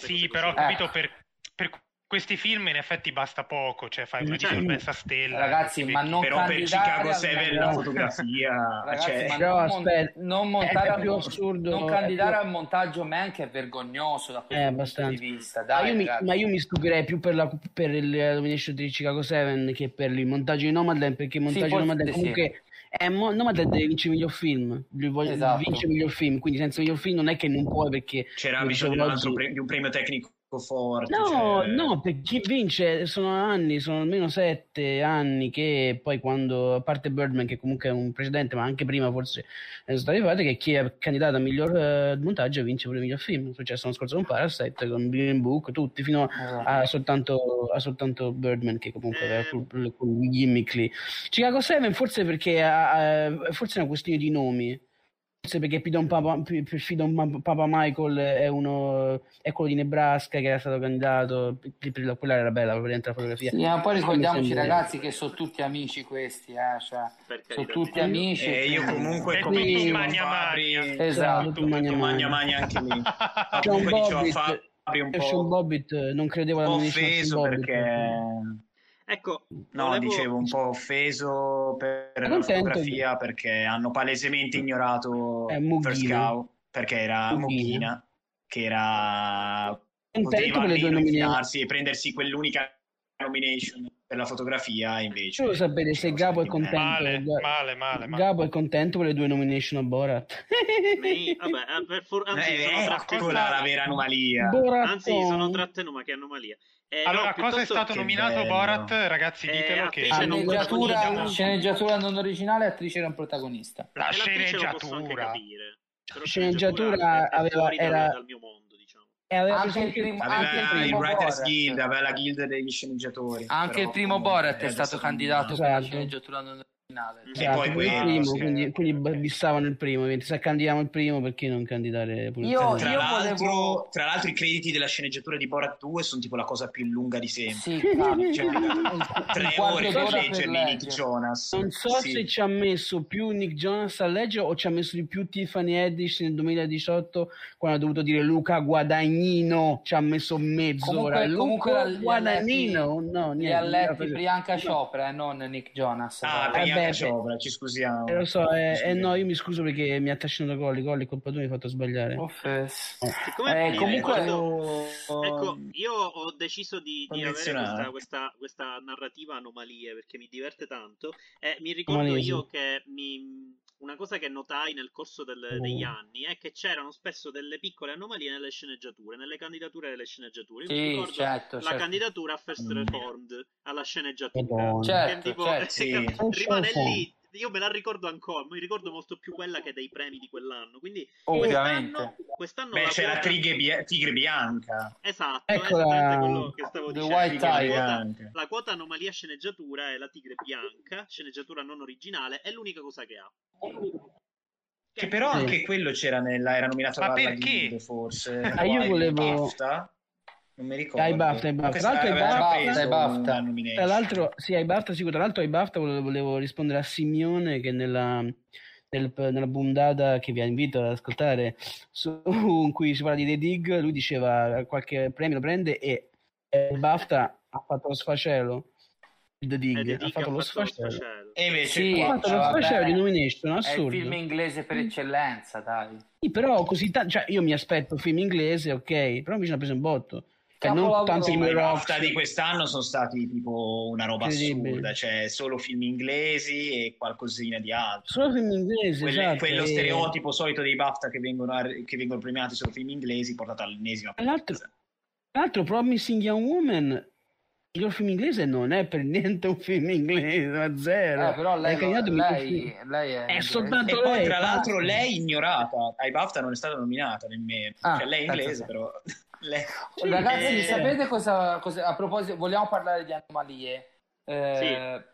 Speaker 5: Sì, però ho capito per, per questi film in effetti basta poco, cioè fai una
Speaker 1: Certo.
Speaker 5: dissolvenza stella.
Speaker 4: Ragazzi, ma non
Speaker 3: Però per
Speaker 4: candidare
Speaker 3: Chicago
Speaker 4: al
Speaker 3: 7
Speaker 4: miglior-
Speaker 3: la fotografia...
Speaker 4: Ragazzi,
Speaker 3: cioè,
Speaker 4: ma
Speaker 2: Però
Speaker 4: non,
Speaker 2: aspetta,
Speaker 4: non montare
Speaker 2: è
Speaker 4: al
Speaker 2: più assurdo,
Speaker 4: non candidare
Speaker 2: più-
Speaker 4: al montaggio man è vergognoso da questo
Speaker 2: Eh,
Speaker 4: punto di vista.
Speaker 2: Ma
Speaker 4: Dai,
Speaker 2: io, mi, ma io mi stupirei più per la, per il nomination di Chicago 7 che per il montaggio di Nomadland perché il montaggio
Speaker 4: forse
Speaker 2: di Nomadland
Speaker 4: sì.
Speaker 2: comunque è mo- Nomadland deve vincere miglior film lui voglio-
Speaker 4: Esatto.
Speaker 2: vince miglior film quindi senza miglior film non è che non puoi perché
Speaker 3: c'era bisogno di un, pre- di un premio tecnico forte.
Speaker 2: No,
Speaker 3: cioè-
Speaker 2: no, perché chi vince sono anni, sono almeno sette anni che poi quando, a parte Birdman che comunque è un precedente, ma anche prima forse è stato arrivato, che chi è candidato a miglior eh, montaggio vince pure il miglior film. È successo l'anno scorso con Parasite, con Green Book, tutti, fino
Speaker 4: Esatto.
Speaker 2: a soltanto, a soltanto Birdman che comunque
Speaker 1: Eh.
Speaker 2: aveva quel, quel gimmick lì. Chicago 7 forse perché ha- ha- forse è una questione di nomi. Forse perché Pidon Papa, P- P- Pidon Papa Michael è uno è quello di Nebraska che era stato candidato. P- P- Quella era bella, la fotografia.
Speaker 4: Sì, ma poi ricordiamoci, ragazzi, che sono tutti amici questi, eh, cioè, sono tutti
Speaker 1: Dio.
Speaker 4: amici.
Speaker 3: E io comunque, come diceva
Speaker 5: Magna
Speaker 3: Fabri,
Speaker 5: Magna.
Speaker 4: Esatto.
Speaker 2: tutto magna magna.
Speaker 3: anche lì. Diceva
Speaker 2: Bobbitt,
Speaker 3: Fabri un po',
Speaker 2: Bobbitt eh, non credevo di
Speaker 3: offeso perché...
Speaker 1: Ecco,
Speaker 3: No,
Speaker 1: volevo-
Speaker 3: dicevo un po' offeso per la fotografia perché hanno palesemente ignorato
Speaker 2: Eh.
Speaker 3: First Cow perché era
Speaker 2: Mughina.
Speaker 3: Che era
Speaker 2: Contento
Speaker 3: poteva almeno e prendersi quell'unica nomination per la fotografia invece
Speaker 2: Volevo sapere se
Speaker 3: non
Speaker 2: Gabo è contento.
Speaker 5: Male, male, male, male.
Speaker 2: Gabo è contento per le due nomination a Borat.
Speaker 1: Mi- vabbè, eh, per for- anzi,
Speaker 3: Eh,
Speaker 1: sono trattenuto-
Speaker 3: la, la vera anomalia
Speaker 2: Borat.
Speaker 1: Anzi, sono trattenuto, ma che anomalia. Eh, no,
Speaker 5: Allora, cosa è stato
Speaker 3: che
Speaker 5: nominato
Speaker 3: bello.
Speaker 5: Borat? Ragazzi,
Speaker 1: Eh,
Speaker 5: ditelo che...
Speaker 1: attrice non
Speaker 4: Sceneggiatura, sceneggiatura non originale, attrice non protagonista.
Speaker 5: La
Speaker 1: anche
Speaker 5: sceneggiatura.
Speaker 1: capire.
Speaker 2: Sceneggiatura
Speaker 1: è
Speaker 2: aveva- era-
Speaker 1: dal mio mondo,
Speaker 2: aveva
Speaker 4: Anche il primo,
Speaker 3: aveva
Speaker 4: anche il
Speaker 3: il
Speaker 4: primo
Speaker 3: Writers
Speaker 4: Borat.
Speaker 3: Guild aveva la guild degli sceneggiatori
Speaker 4: Anche
Speaker 3: però
Speaker 4: il primo Borat è
Speaker 3: adesso
Speaker 4: stato candidato per la
Speaker 2: Esatto.
Speaker 4: sceneggiatura originale.
Speaker 1: Sì,
Speaker 2: Esatto,
Speaker 3: poi quello,
Speaker 2: primo,
Speaker 3: sì.
Speaker 2: quindi, quindi bissavano il primo. quindi Se candidiamo il primo, perché non candidare pure il
Speaker 4: Io-?
Speaker 3: Tra
Speaker 4: io
Speaker 3: l'altro,
Speaker 4: volevo-
Speaker 3: tra l'altro i crediti della sceneggiatura di Borat 2 sono tipo la cosa più lunga di sempre.
Speaker 4: Sì,
Speaker 3: Cioè,
Speaker 4: un
Speaker 3: tre ore per leggerli Nick. Jonas.
Speaker 2: Non so
Speaker 3: Sì.
Speaker 2: se ci ha messo più Nick Jonas a leggere o ci ha messo di più Tiffany Haddish nel 2018 quando ha dovuto dire Luca Guadagnino. Ci ha messo mezz'ora.
Speaker 4: Comunque, comunque
Speaker 2: Luca
Speaker 4: ha
Speaker 2: Guadagnino? No, niente.
Speaker 4: ha
Speaker 2: non
Speaker 4: letti Priyanka Chopra e non Nick Jonas.
Speaker 3: Ah,
Speaker 2: Eh, beh,
Speaker 3: Chopra, ci scusiamo.
Speaker 2: Eh, lo so, eh, eh, no, io mi scuso perché mi ha trascinato Colli. Colli, colpa tua, mi hai fatto sbagliare.
Speaker 4: Offes.
Speaker 1: Siccome
Speaker 4: Eh,
Speaker 1: mi
Speaker 4: comunque-
Speaker 3: Oh,
Speaker 1: Ecco, io ho deciso di, di avere questa, questa, questa narrativa anomalie perché mi diverte tanto e mi ricordo
Speaker 2: Anomalie, sì.
Speaker 1: io che mi- una cosa che notai nel corso del- degli
Speaker 2: Oh.
Speaker 1: anni è che c'erano spesso delle piccole anomalie nelle sceneggiature, nelle candidature delle sceneggiature. Io mi
Speaker 4: Sì,
Speaker 1: ricordo
Speaker 4: certo,
Speaker 1: la
Speaker 4: certo.
Speaker 1: candidatura a First
Speaker 3: Mm.
Speaker 1: Reformed alla sceneggiatura.
Speaker 2: Madonna.
Speaker 4: Certo,
Speaker 1: che tipo,
Speaker 4: certo.
Speaker 3: Sì.
Speaker 1: rimane lì. Io me la ricordo ancora, mi ricordo molto più quella che dei premi di quell'anno. Quindi
Speaker 4: Ovviamente.
Speaker 1: quest'anno, quest'anno
Speaker 3: Beh,
Speaker 1: la
Speaker 3: c'è la
Speaker 1: quota-
Speaker 3: tigre, bia- tigre bianca.
Speaker 1: Esatto,
Speaker 2: Eccola.
Speaker 1: esattamente quello che stavo
Speaker 4: The
Speaker 1: dicendo.
Speaker 4: White
Speaker 1: La
Speaker 4: Tiger.
Speaker 1: quota, la quota anomalia sceneggiatura è la tigre bianca, sceneggiatura non originale, è l'unica cosa che ha.
Speaker 3: Che però
Speaker 2: Sì.
Speaker 3: anche quello c'era nella, era nominato
Speaker 5: Ma perché?
Speaker 3: Guild, forse.
Speaker 2: Ah, io volevo-?
Speaker 3: Non mi ricordo.
Speaker 2: Ai BAFTA, ai BAFTA. Tra l'altro ai BAFTA-
Speaker 4: BAFTA.
Speaker 2: Tra l'altro, sì, ai BAFTA, sì, tra l'altro ai BAFTA volevo, volevo rispondere a Simeone che nella, nel- nella puntata che vi invito ad ascoltare su, in cui si parla di The Dig, lui diceva qualche premio lo prende e eh, il BAFTA ha fatto lo sfacelo. The
Speaker 1: Eh,
Speaker 2: Dig
Speaker 1: The
Speaker 2: ha
Speaker 1: Dig
Speaker 2: fatto lo
Speaker 1: fatto
Speaker 2: sfacelo.
Speaker 1: sfacelo.
Speaker 3: E invece
Speaker 4: Sì,
Speaker 2: Ha fatto lo sfacelo di nomination,
Speaker 4: È il
Speaker 2: assurdo.
Speaker 4: film inglese per eccellenza, dai.
Speaker 2: Sì, però così tanto, cioè io mi aspetto film inglese, ok, però invece ne ha preso un botto. Cioè, non tanto
Speaker 3: i. BAFTA di quest'anno sono stati tipo una roba assurda, cioè solo film inglesi e qualcosina di altro.
Speaker 2: Solo film inglesi,
Speaker 3: Quelle-
Speaker 2: esatto.
Speaker 3: quello
Speaker 2: e-
Speaker 3: stereotipo solito dei BAFTA che vengono, che vengono premiati solo film inglesi portato all'ennesima
Speaker 2: Tra l'altro, tra l'altro Promising Young Woman, il film inglese non è per niente un film inglese, ma zero.
Speaker 4: Eh, però lei,
Speaker 2: È
Speaker 4: lei,
Speaker 2: film.
Speaker 4: lei è,
Speaker 2: È soltanto
Speaker 3: E poi
Speaker 2: lei,
Speaker 3: tra l'altro lei ignorata, ai BAFTA non è stata nominata nemmeno,
Speaker 4: Ah,
Speaker 3: cioè lei è inglese
Speaker 4: te.
Speaker 3: Però lei...
Speaker 4: Ragazzi,
Speaker 3: Eh,
Speaker 4: sapete cosa, cosa- A proposito, vogliamo parlare di anomalie? Eh,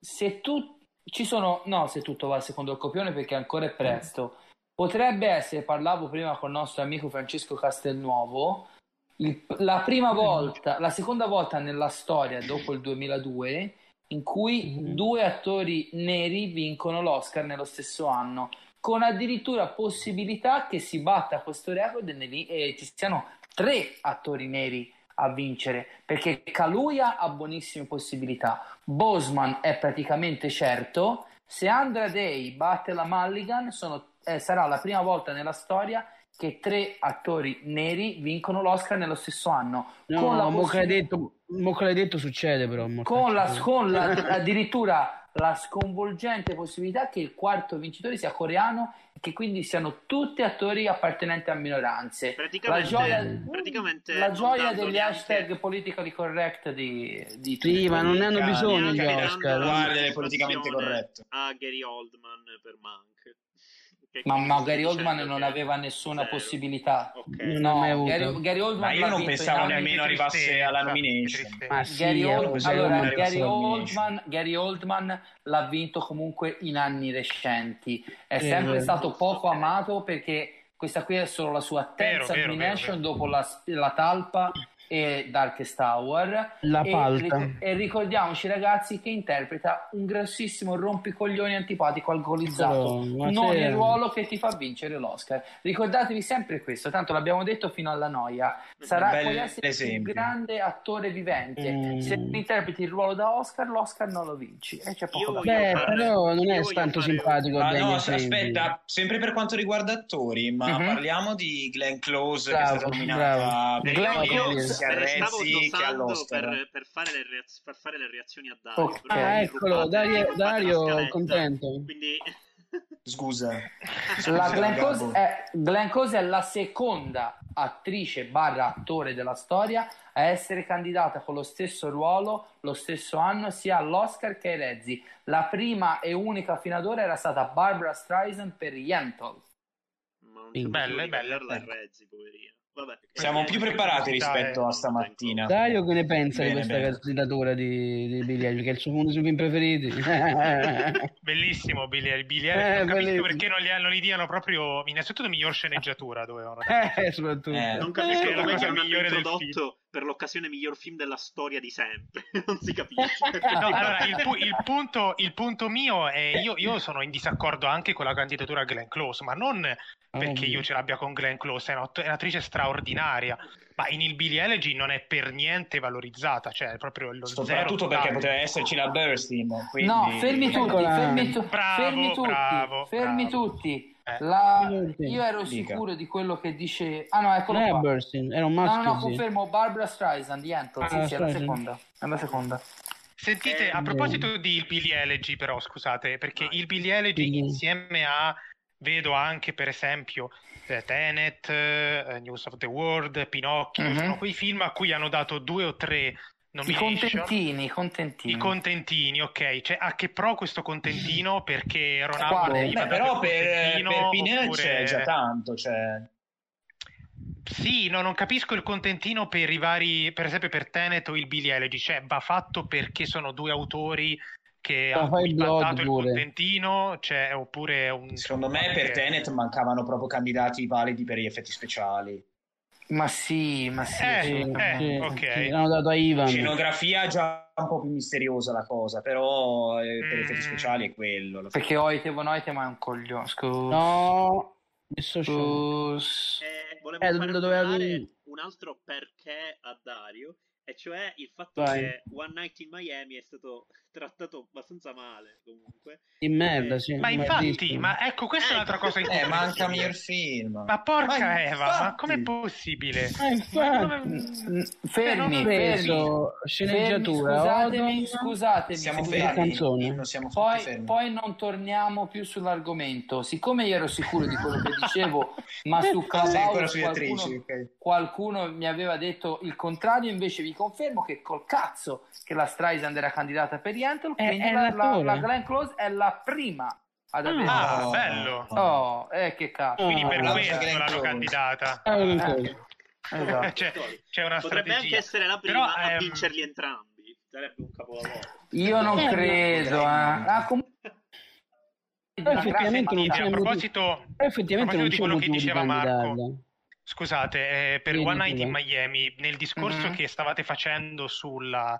Speaker 4: Se tu ci sono, no, se tutto va secondo il copione perché ancora è presto. Potrebbe essere, parlavo prima con il nostro amico Francesco Castelnuovo, il- la prima volta, la seconda volta nella storia dopo il 2002 in cui
Speaker 2: Mhm.
Speaker 4: due attori neri vincono l'Oscar nello stesso anno, con addirittura possibilità che si batta questo record e, ne- e ci siano tre attori neri a vincere, perché Kaluuya ha buonissime possibilità, Boseman è praticamente certo, se Andra Day batte la Mulligan sono- eh, sarà la prima volta nella storia che tre attori neri vincono l'Oscar nello stesso anno.
Speaker 2: No,
Speaker 4: con la
Speaker 2: mo che l'hai
Speaker 4: possi-
Speaker 2: detto, mo che l'hai detto succede però.
Speaker 4: con, la, con la- addirittura la sconvolgente possibilità che il quarto vincitore sia coreano e che quindi siano tutti attori appartenenti a minoranze. La
Speaker 1: Praticamente,
Speaker 4: gioia,
Speaker 1: praticamente
Speaker 4: la gioia degli
Speaker 1: neanche-
Speaker 4: hashtag politically correct di, di
Speaker 2: Sì, ma non ne hanno bisogno gli Oscar.
Speaker 3: guarda,
Speaker 1: soddisfazione
Speaker 3: politicamente corretto.
Speaker 1: a Gary Oldman per Mank.
Speaker 4: Ma, ma Gary Oldman non
Speaker 1: che-
Speaker 4: aveva nessuna
Speaker 1: Zero.
Speaker 4: possibilità.
Speaker 1: Ok.
Speaker 2: Non
Speaker 4: No,
Speaker 2: avuto.
Speaker 4: Gary, Gary Oldman
Speaker 3: Ma io non pensavo nemmeno arrivasse alla nomination.
Speaker 2: Ma sì,
Speaker 4: Gary,
Speaker 2: eh,
Speaker 4: Old- allora? Oldman, Gary Oldman l'ha vinto comunque in anni recenti. È
Speaker 2: Eh,
Speaker 4: sempre
Speaker 2: vero.
Speaker 4: stato poco amato perché questa qui è solo la sua terza
Speaker 5: Vero, vero,
Speaker 4: nomination
Speaker 5: vero, vero.
Speaker 4: dopo la, la talpa e Darkest Hour.
Speaker 2: La
Speaker 4: e,
Speaker 2: palta.
Speaker 4: ric- e ricordiamoci, ragazzi, che interpreta un grossissimo rompicoglioni antipatico alcolizzato.
Speaker 2: Ma
Speaker 4: non il ruolo che ti fa vincere l'Oscar. Ricordatevi sempre questo, tanto l'abbiamo detto fino alla noia. Sarà
Speaker 3: Bel
Speaker 4: puoi essere il grande attore vivente.
Speaker 2: Mm.
Speaker 4: Se interpreti il ruolo da Oscar, l'Oscar non lo vinci. E c'è poco
Speaker 1: Io
Speaker 4: da fare.
Speaker 2: Beh,
Speaker 1: fare-
Speaker 2: però non è tanto
Speaker 1: fare-
Speaker 2: simpatico
Speaker 3: Ah,
Speaker 2: Daniel
Speaker 3: no, aspetta, sempre per quanto riguarda attori, ma
Speaker 4: Mhm.
Speaker 3: parliamo di Glenn Close
Speaker 2: Bravo,
Speaker 3: che è stata nominata per
Speaker 4: Glenn Close.
Speaker 3: A
Speaker 1: me ne stavo
Speaker 3: che
Speaker 1: dosando per, per fare le reaz- per fare le reazioni a Dario.
Speaker 4: Ok.
Speaker 1: però
Speaker 2: Ah, eccolo, Dario,
Speaker 1: la
Speaker 2: Dario contento.
Speaker 1: Quindi
Speaker 3: Scusa.
Speaker 4: La Glenn. Close, è, Glenn Close è la seconda attrice barra attore della storia a essere candidata con lo stesso ruolo lo stesso anno sia all'Oscar che ai Rezzi. La prima e unica fino ad ora era stata Barbara Streisand per Yentl.
Speaker 5: Belle, belle,
Speaker 3: ecco.
Speaker 1: Rezzi, poverina. Vabbè.
Speaker 3: Siamo più preparati rispetto a stamattina.
Speaker 2: Dario, che ne pensa di
Speaker 3: Bene,
Speaker 2: questa
Speaker 3: bene.
Speaker 2: candidatura di, di Eilish, che è il suo uno dei suoi film preferiti?
Speaker 5: Bellissimo Billy Billy
Speaker 2: Eh,
Speaker 5: non capisco
Speaker 2: bellissimo.
Speaker 5: perché non gli, non gli diano proprio innanzitutto miglior sceneggiatura dovevano dare.
Speaker 2: eh, soprattutto.
Speaker 3: Eh.
Speaker 1: Non capisco
Speaker 5: è la
Speaker 1: come
Speaker 5: cosa
Speaker 1: che hanno
Speaker 5: migliore del
Speaker 1: introdotto per l'occasione miglior film della storia di sempre. non si capisce.
Speaker 5: No, allora il, pu- il punto, il punto mio è io, io sono in disaccordo anche con la candidatura a Glenn Close, ma non perché
Speaker 2: Ovvio.
Speaker 5: io ce l'abbia con Glenn Close, è, un'att- è un'attrice straordinaria, ma in il Billie Elegy non è per niente valorizzata, cioè è proprio lo
Speaker 3: Soprattutto
Speaker 5: zero
Speaker 3: perché poteva esserci la Burstyn. Quindi...
Speaker 4: No, fermi tutti, fermi, tu-
Speaker 5: Bravo,
Speaker 4: fermi tutti,
Speaker 5: bravo,
Speaker 4: fermi
Speaker 5: bravo.
Speaker 4: tutti.
Speaker 5: Eh.
Speaker 4: La-. Io ero
Speaker 3: Dica.
Speaker 4: sicuro di quello che dice... Ah no, eccolo
Speaker 2: Non è
Speaker 4: qua.
Speaker 2: Burstyn, era un
Speaker 4: No, no,
Speaker 2: maschio,
Speaker 4: no,
Speaker 2: sì.
Speaker 4: confermo, Barbara Streisand, Yentl,
Speaker 2: Ah,
Speaker 4: sì, sì, è la seconda. È la seconda.
Speaker 5: Sentite, a
Speaker 1: Eh,
Speaker 5: proposito di il Billie Elegy, però, scusate, perché
Speaker 1: Vai.
Speaker 5: il Billie Elegy
Speaker 2: Sì.
Speaker 5: insieme a, vedo anche per esempio eh, Tenet, eh, News of the World, Pinocchio,
Speaker 4: Mhm.
Speaker 5: sono quei film a cui hanno dato due o tre
Speaker 4: I contentini, i contentini.
Speaker 5: I contentini, ok. Cioè, a che pro questo contentino? Perché Ronaldo
Speaker 4: Quale?
Speaker 3: Beh, però per, per Pinel
Speaker 5: oppure-
Speaker 3: c'è già tanto. Cioè...
Speaker 5: Sì, no, non capisco il contentino per i vari, per esempio per Tenet o il Billie Elegy, cioè va fatto perché sono due autori che
Speaker 2: Ma
Speaker 5: ha
Speaker 2: fai
Speaker 5: cui
Speaker 2: il
Speaker 5: il contentino, cioè, oppure un...
Speaker 3: Secondo me per
Speaker 5: che-
Speaker 3: Tenet mancavano proprio candidati validi per gli effetti speciali.
Speaker 4: Ma sì, ma sì.
Speaker 5: Eh,
Speaker 2: Sì,
Speaker 5: eh,
Speaker 2: sì,
Speaker 5: ok.
Speaker 2: sì, l'hanno dato a Ivan.
Speaker 3: Scenografia è già un po' più misteriosa la cosa, però eh, per
Speaker 5: Mm.
Speaker 3: effetti speciali è quello.
Speaker 4: Perché Oite Vonoite ma è un coglione. Scusa.
Speaker 2: No, dissociato.
Speaker 4: Scusa.
Speaker 1: Eh, volevo
Speaker 2: Eh,
Speaker 1: fare
Speaker 2: dire-
Speaker 1: un altro perché a Dario, e cioè il fatto
Speaker 2: Vai.
Speaker 1: che One Night in Miami è stato trattato abbastanza male comunque.
Speaker 2: Di merda, sì.
Speaker 5: Ma infatti, ma ecco, questa è un'altra cosa
Speaker 3: Eh,
Speaker 5: interessante.
Speaker 3: manca miglior film.
Speaker 5: Ma porca
Speaker 3: Ma
Speaker 5: Eva, ma
Speaker 3: infatti.
Speaker 5: com'è possibile?
Speaker 2: Ma infatti.
Speaker 5: Ma come-
Speaker 4: Fermi,
Speaker 2: preso sceneggiatura,
Speaker 4: Scusatemi, scusatemi.
Speaker 3: Siamo fermi,
Speaker 2: canzone.
Speaker 3: siamo tutti
Speaker 4: Poi,
Speaker 3: fermi.
Speaker 4: poi non torniamo più sull'argomento. Siccome io ero sicuro di quello che dicevo, ma su Clubhouse
Speaker 3: attrici,
Speaker 4: qualcuno,
Speaker 3: ok.
Speaker 4: qualcuno mi aveva detto il contrario, invece vi confermo che col cazzo che la Streisand era candidata per Yentl,
Speaker 2: È-
Speaker 4: quindi
Speaker 2: è
Speaker 4: la, la, la Glenn Close è la prima ad
Speaker 2: Ah.
Speaker 4: avere...
Speaker 5: Ah,
Speaker 3: Oh.
Speaker 5: bello.
Speaker 4: Oh, eh, che cazzo.
Speaker 5: Quindi
Speaker 2: Ah,
Speaker 5: per
Speaker 3: a
Speaker 5: questo
Speaker 3: Glenn
Speaker 5: l'hanno
Speaker 3: Close.
Speaker 5: candidata.
Speaker 2: Ah, non
Speaker 4: Eh. Esatto.
Speaker 5: C'è, c'è una
Speaker 1: Potrebbe
Speaker 5: strategia.
Speaker 1: anche essere la prima
Speaker 5: Però,
Speaker 1: a
Speaker 5: ehm,
Speaker 1: vincerli entrambi. Sarebbe un capolavoro.
Speaker 4: Io non
Speaker 2: Eh,
Speaker 4: credo, eh. Ah.
Speaker 2: Però effettivamente non c'è
Speaker 5: a proposito,
Speaker 2: effettivamente
Speaker 5: a
Speaker 2: non
Speaker 5: proposito di
Speaker 2: c'è
Speaker 5: quello che
Speaker 2: motivo di
Speaker 5: diceva Marco. Scusate, eh, per One Night in. Miami, nel discorso
Speaker 4: Mhm.
Speaker 5: che stavate facendo sulla,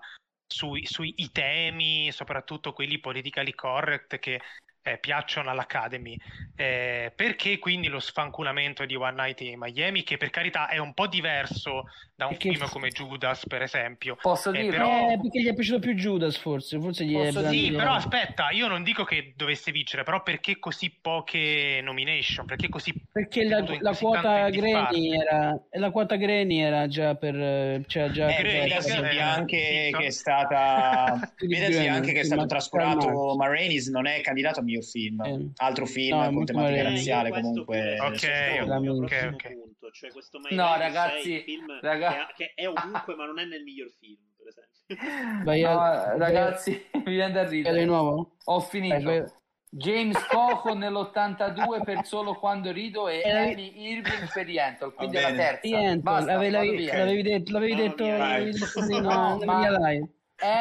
Speaker 5: sui, sui temi, soprattutto quelli politically correct che eh, piacciono all'Academy, eh, perché quindi lo sfanculamento di One Night in Miami, che per carità è un po' diverso da un
Speaker 2: Perché-
Speaker 5: film come Judas, per esempio.
Speaker 4: Posso
Speaker 5: Eh,
Speaker 4: dire?
Speaker 5: però-
Speaker 2: Eh, perché gli è piaciuto più Judas, forse. Forse gli è
Speaker 4: Posso
Speaker 2: piaciuto-
Speaker 5: Sì, però aspetta, io non dico che dovesse vincere, però perché così poche nomination? Perché così
Speaker 2: Perché la, la quota Granny era la quata Granny era già per cioè già
Speaker 3: Eh, vedasi
Speaker 5: eh,
Speaker 3: anche
Speaker 5: sì,
Speaker 3: che è stata
Speaker 2: Sì, Grey,
Speaker 3: anche che è
Speaker 2: sì,
Speaker 3: stato trascurato
Speaker 2: Karl
Speaker 3: Ma Rainey's non è candidato a miglior film
Speaker 2: Eh.
Speaker 3: altro film
Speaker 2: No, è
Speaker 3: con tematica razziale
Speaker 1: Eh,
Speaker 3: comunque
Speaker 5: Ok,
Speaker 1: è
Speaker 2: ok, ok,
Speaker 1: punto, cioè questo My
Speaker 4: No, ragazzi,
Speaker 1: sei il film
Speaker 4: raga-
Speaker 1: che, che è ovunque ma non è nel miglior film, per esempio.
Speaker 2: Vai
Speaker 4: No, ragazzi, mi viene da ridere.
Speaker 2: nuovo?
Speaker 4: Ho finito.
Speaker 2: vai.
Speaker 4: James Coco nell'82 per Solo quando rido e
Speaker 2: Eh,
Speaker 4: Amy Irving per Yentl, quindi è la terza. Basta,
Speaker 2: l'avevi, l'avevi- l'avevi detto, l'avevi
Speaker 1: No,
Speaker 2: detto,
Speaker 1: via.
Speaker 2: l'avevi detto
Speaker 4: No, ma-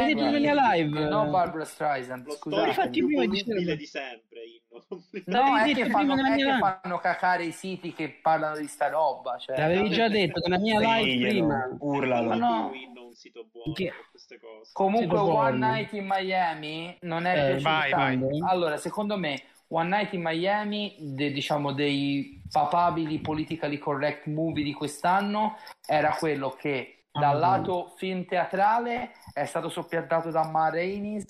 Speaker 2: detto nella mia live.
Speaker 4: No, Barbara Streisand, scusate.
Speaker 2: infatti
Speaker 1: più
Speaker 2: prima di dire-
Speaker 1: di sempre, Inno.
Speaker 4: No,
Speaker 2: L'avevi
Speaker 4: è che,
Speaker 2: prima
Speaker 4: fanno, è che fanno cacare i siti che parlano di sta roba. Cioè,
Speaker 2: L'avevi già detto nella mia live prima.
Speaker 3: urlalo
Speaker 4: no.
Speaker 1: Inno un sito buono
Speaker 2: Che-
Speaker 1: queste cose.
Speaker 4: Comunque,
Speaker 2: Sito
Speaker 4: One
Speaker 2: porno.
Speaker 4: Night in Miami non è
Speaker 2: Eh,
Speaker 5: vai,
Speaker 2: vai.
Speaker 4: Allora, secondo me, One Night in Miami, de- diciamo dei papabili politically correct movie di quest'anno, era quello che dal lato film teatrale è stato soppiantato da Ma Rainey's,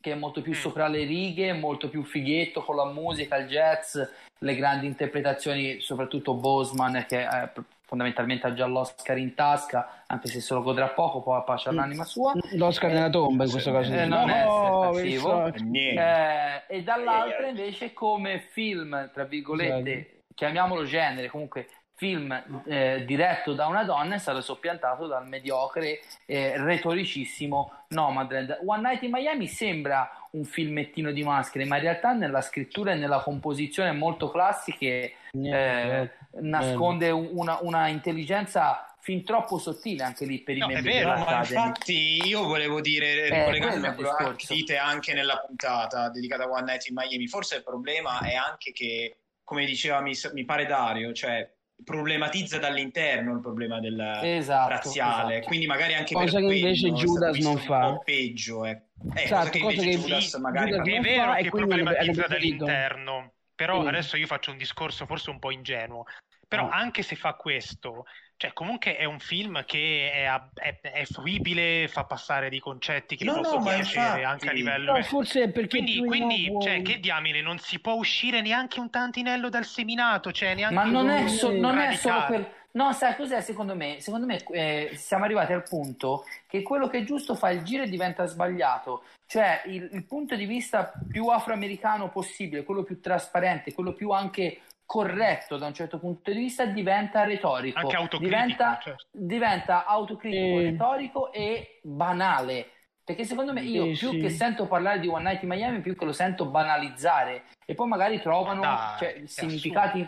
Speaker 4: che è molto più
Speaker 5: Mm.
Speaker 4: sopra le righe, molto più fighetto con la musica, il jazz, le grandi interpretazioni, soprattutto Boseman che eh, fondamentalmente ha già l'Oscar in tasca, anche se se lo godrà poco, poi pace all'anima sua.
Speaker 2: L'Oscar nella tomba in questo caso.
Speaker 4: Eh, non
Speaker 2: No,
Speaker 3: E niente.
Speaker 4: Eh, e dall'altra invece come film, tra virgolette, chiamiamolo genere, comunque film eh, diretto da una donna è stato soppiantato dal mediocre eh, retoricissimo Nomadland. One Night in Miami sembra un filmettino di maschere, ma in realtà nella scrittura e nella composizione molto classiche eh, nasconde un- una, una intelligenza fin troppo sottile anche lì per i
Speaker 5: No, è
Speaker 4: membri
Speaker 5: vero,
Speaker 3: No,
Speaker 4: della
Speaker 3: ma infatti io volevo dire,
Speaker 4: Eh,
Speaker 3: ricollegandomi
Speaker 4: è
Speaker 3: a
Speaker 4: il
Speaker 3: quello che
Speaker 4: discorso.
Speaker 3: dite anche nella puntata dedicata a One Night in Miami, forse il problema è anche che, come diceva mi, mi pare Dario, cioè problematizza dall'interno il problema del
Speaker 4: Esatto,
Speaker 3: razziale,
Speaker 4: esatto.
Speaker 3: quindi magari anche
Speaker 2: Cosa
Speaker 3: per
Speaker 2: che
Speaker 3: quello
Speaker 2: invece Judas non fa.
Speaker 3: peggio, eh. Eh,
Speaker 2: Esatto,
Speaker 3: cosa che
Speaker 2: cosa
Speaker 3: invece
Speaker 2: che
Speaker 3: Judas
Speaker 2: sì,
Speaker 3: magari
Speaker 2: Judas.
Speaker 5: È vero che problematizza dall'interno, però
Speaker 2: Sì.
Speaker 5: adesso io faccio un discorso forse un po' ingenuo. Però
Speaker 2: Ah.
Speaker 5: anche se fa questo, cioè comunque è un film che è, è- è fruibile, fa passare dei concetti che
Speaker 3: No, no,
Speaker 5: possono
Speaker 3: ma
Speaker 5: piacere
Speaker 3: infatti-
Speaker 5: anche a livello...
Speaker 2: No, forse perché
Speaker 5: Quindi, quindi
Speaker 2: nuovo-
Speaker 5: cioè, che diamine, non si può uscire neanche un tantinello dal seminato, cioè neanche
Speaker 4: Ma non è, so- non è solo per... No, sai cos'è secondo me? Secondo me eh, siamo arrivati al punto che quello che è giusto fa il giro e diventa sbagliato. Cioè il, il punto di vista più afroamericano possibile, quello più trasparente, quello più anche corretto da un certo punto di vista diventa retorico.
Speaker 5: Anche autocritico,
Speaker 4: diventa,
Speaker 5: certo.
Speaker 4: diventa autocritico,
Speaker 2: Sì.
Speaker 4: retorico e banale. Perché secondo me io
Speaker 2: Sì,
Speaker 4: più
Speaker 2: sì.
Speaker 4: che sento parlare di One Night in Miami, più che lo sento banalizzare. E poi magari trovano
Speaker 5: Dai,
Speaker 4: cioè, significati.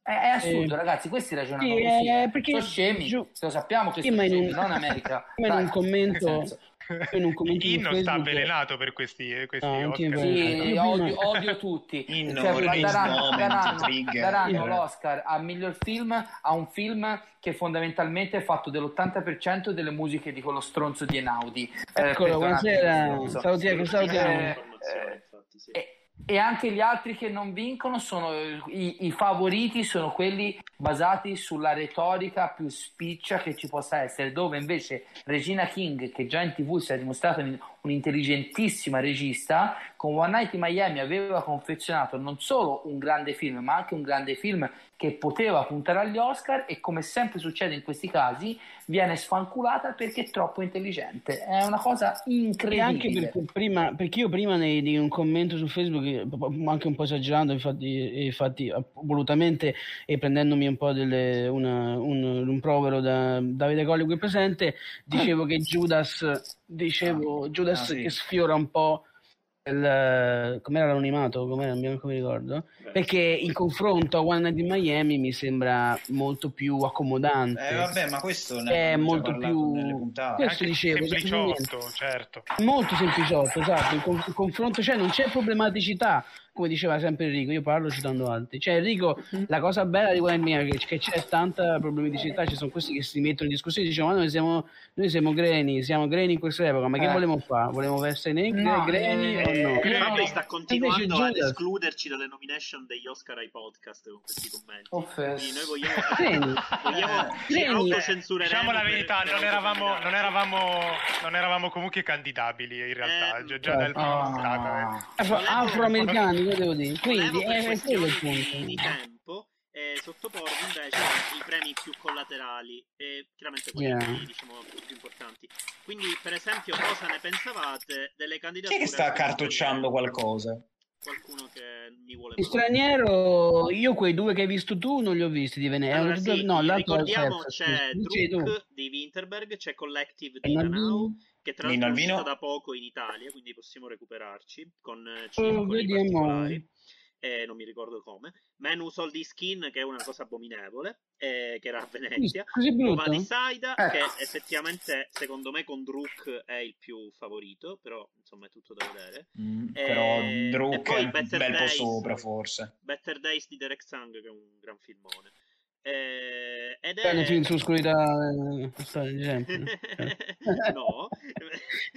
Speaker 4: È, è assurdo,
Speaker 2: Sì.
Speaker 4: ragazzi, questi ragionano
Speaker 2: Sì,
Speaker 4: così.
Speaker 2: eh,
Speaker 4: eh.
Speaker 2: perché
Speaker 4: sono scemi,
Speaker 2: giù-
Speaker 4: lo sappiamo che
Speaker 2: Sì,
Speaker 4: sono
Speaker 2: in
Speaker 4: non America.
Speaker 2: ma in un commento- un
Speaker 5: Inno sta avvelenato per questi, questi
Speaker 2: anche
Speaker 5: Oscar.
Speaker 2: per-
Speaker 4: Sì, odio, odio tutti.
Speaker 3: Inno,
Speaker 4: Cioè, daranno, daranno- daranno l'Oscar a miglior film a un film che fondamentalmente è fatto dell'80% delle musiche di quello stronzo di Enaudi. Eh,
Speaker 2: Eccolo,
Speaker 4: perdonatemi,
Speaker 2: buonasera. Salutiamo, salutiamo.
Speaker 4: Eh,
Speaker 1: infatti, sì.
Speaker 4: E, anche gli altri che non vincono sono i, i favoriti sono quelli basati sulla retorica più spiccia che ci possa essere dove invece Regina King che già in tv si è dimostrata un'intelligentissima regista con One Night in Miami aveva confezionato non solo un grande film ma anche un grande film che poteva puntare agli Oscar e come sempre succede in questi casi viene sfanculata perché è troppo intelligente. È una cosa
Speaker 2: E
Speaker 4: incredibile.
Speaker 2: anche perché, prima, perché io prima nei- di un commento su Facebook, eh, anche un po' esagerando, infatti, e infatti eh, volutamente e prendendomi un po' delle, una- un rimprovero da Davide Colli qui presente, dicevo che Judas, dicevo, Judas
Speaker 3: Ah, sì.
Speaker 2: che sfiora un po' il, com'era l'anonimato, com'era, non mi ricordo, perché in confronto a One Night in Miami mi sembra molto più accomodante.
Speaker 3: Eh, vabbè, ma questo
Speaker 2: È molto più-. Questo dicevo,
Speaker 5: sempliciotto, certo.
Speaker 2: Molto sempliciotto, esatto. Il, con- il confronto c'è, non c'è problematicità, come diceva sempre Enrico. Io parlo citando altri. Cioè, Enrico, la cosa bella di Night è che c'è tanta problematicità. Ci sono questi che si mettono in discussione e dicono: Ma noi siamo, noi siamo greni, siamo greni in questa epoca. Ma che
Speaker 4: Eh.
Speaker 2: volevamo fare? Volevamo essere negri,
Speaker 4: No,
Speaker 2: greni
Speaker 4: eh,
Speaker 2: o no?
Speaker 4: eh,
Speaker 1: Fabio
Speaker 4: no,
Speaker 1: sta continuando
Speaker 2: invece
Speaker 1: ad
Speaker 2: Judas-
Speaker 1: escluderci dalle nomination degli Oscar ai podcast con questi commenti. Quindi noi vogliamo,
Speaker 2: Greni.
Speaker 1: vogliamo
Speaker 2: Greni.
Speaker 5: Diciamo la
Speaker 1: per-
Speaker 5: verità,
Speaker 1: per
Speaker 5: non eravamo, non, eravamo, non eravamo comunque candidabili in realtà,
Speaker 1: Eh,
Speaker 5: già, già dal primo
Speaker 4: Ah.
Speaker 5: puntata.
Speaker 2: Afro- afroamericani, che devo dire? Quindi
Speaker 1: Volevo
Speaker 2: è, è quello il punto.
Speaker 1: di tempo eh, sottoporre invece i premi più collaterali e chiaramente quelli
Speaker 2: Yeah.
Speaker 1: diciamo più importanti. Quindi, per esempio, cosa ne pensavate delle
Speaker 3: Chi
Speaker 1: candidature?
Speaker 3: è che sta cartocciando qualcosa?
Speaker 1: Qualcuno che mi vuole
Speaker 2: Il straniero, io quei due che hai visto tu non li ho visti di Venezia.
Speaker 1: Allora, sì,
Speaker 2: no, l'altro è il
Speaker 1: ricordiamo
Speaker 2: terzo,
Speaker 1: c'è. Druk di Winterberg, c'è Collective di? Nanau, che tra
Speaker 3: Nino
Speaker 1: l'altro è uscito
Speaker 3: Alvino?
Speaker 1: da poco in Italia, quindi possiamo recuperarci con eh,
Speaker 2: Oh,
Speaker 1: circoli
Speaker 2: vediamo.
Speaker 1: particolari. Eh, non mi ricordo come. Menu Soldi Skin, che è una cosa abominevole, eh, che era a Venezia.
Speaker 2: Così brutto?
Speaker 1: Giovanni Saida,
Speaker 4: Eh.
Speaker 1: che effettivamente secondo me con Druk è il più favorito, però insomma è tutto da vedere.
Speaker 3: Mm,
Speaker 1: Eh,
Speaker 3: però Druk è un
Speaker 1: Better
Speaker 3: bel po'
Speaker 1: Days.
Speaker 3: sopra, forse.
Speaker 1: Better Days di Derek Sang, che è un gran filmone. Eh, ed
Speaker 2: Bene,
Speaker 1: è...
Speaker 2: film sull'oscurità, eh, sto esempio.
Speaker 1: no,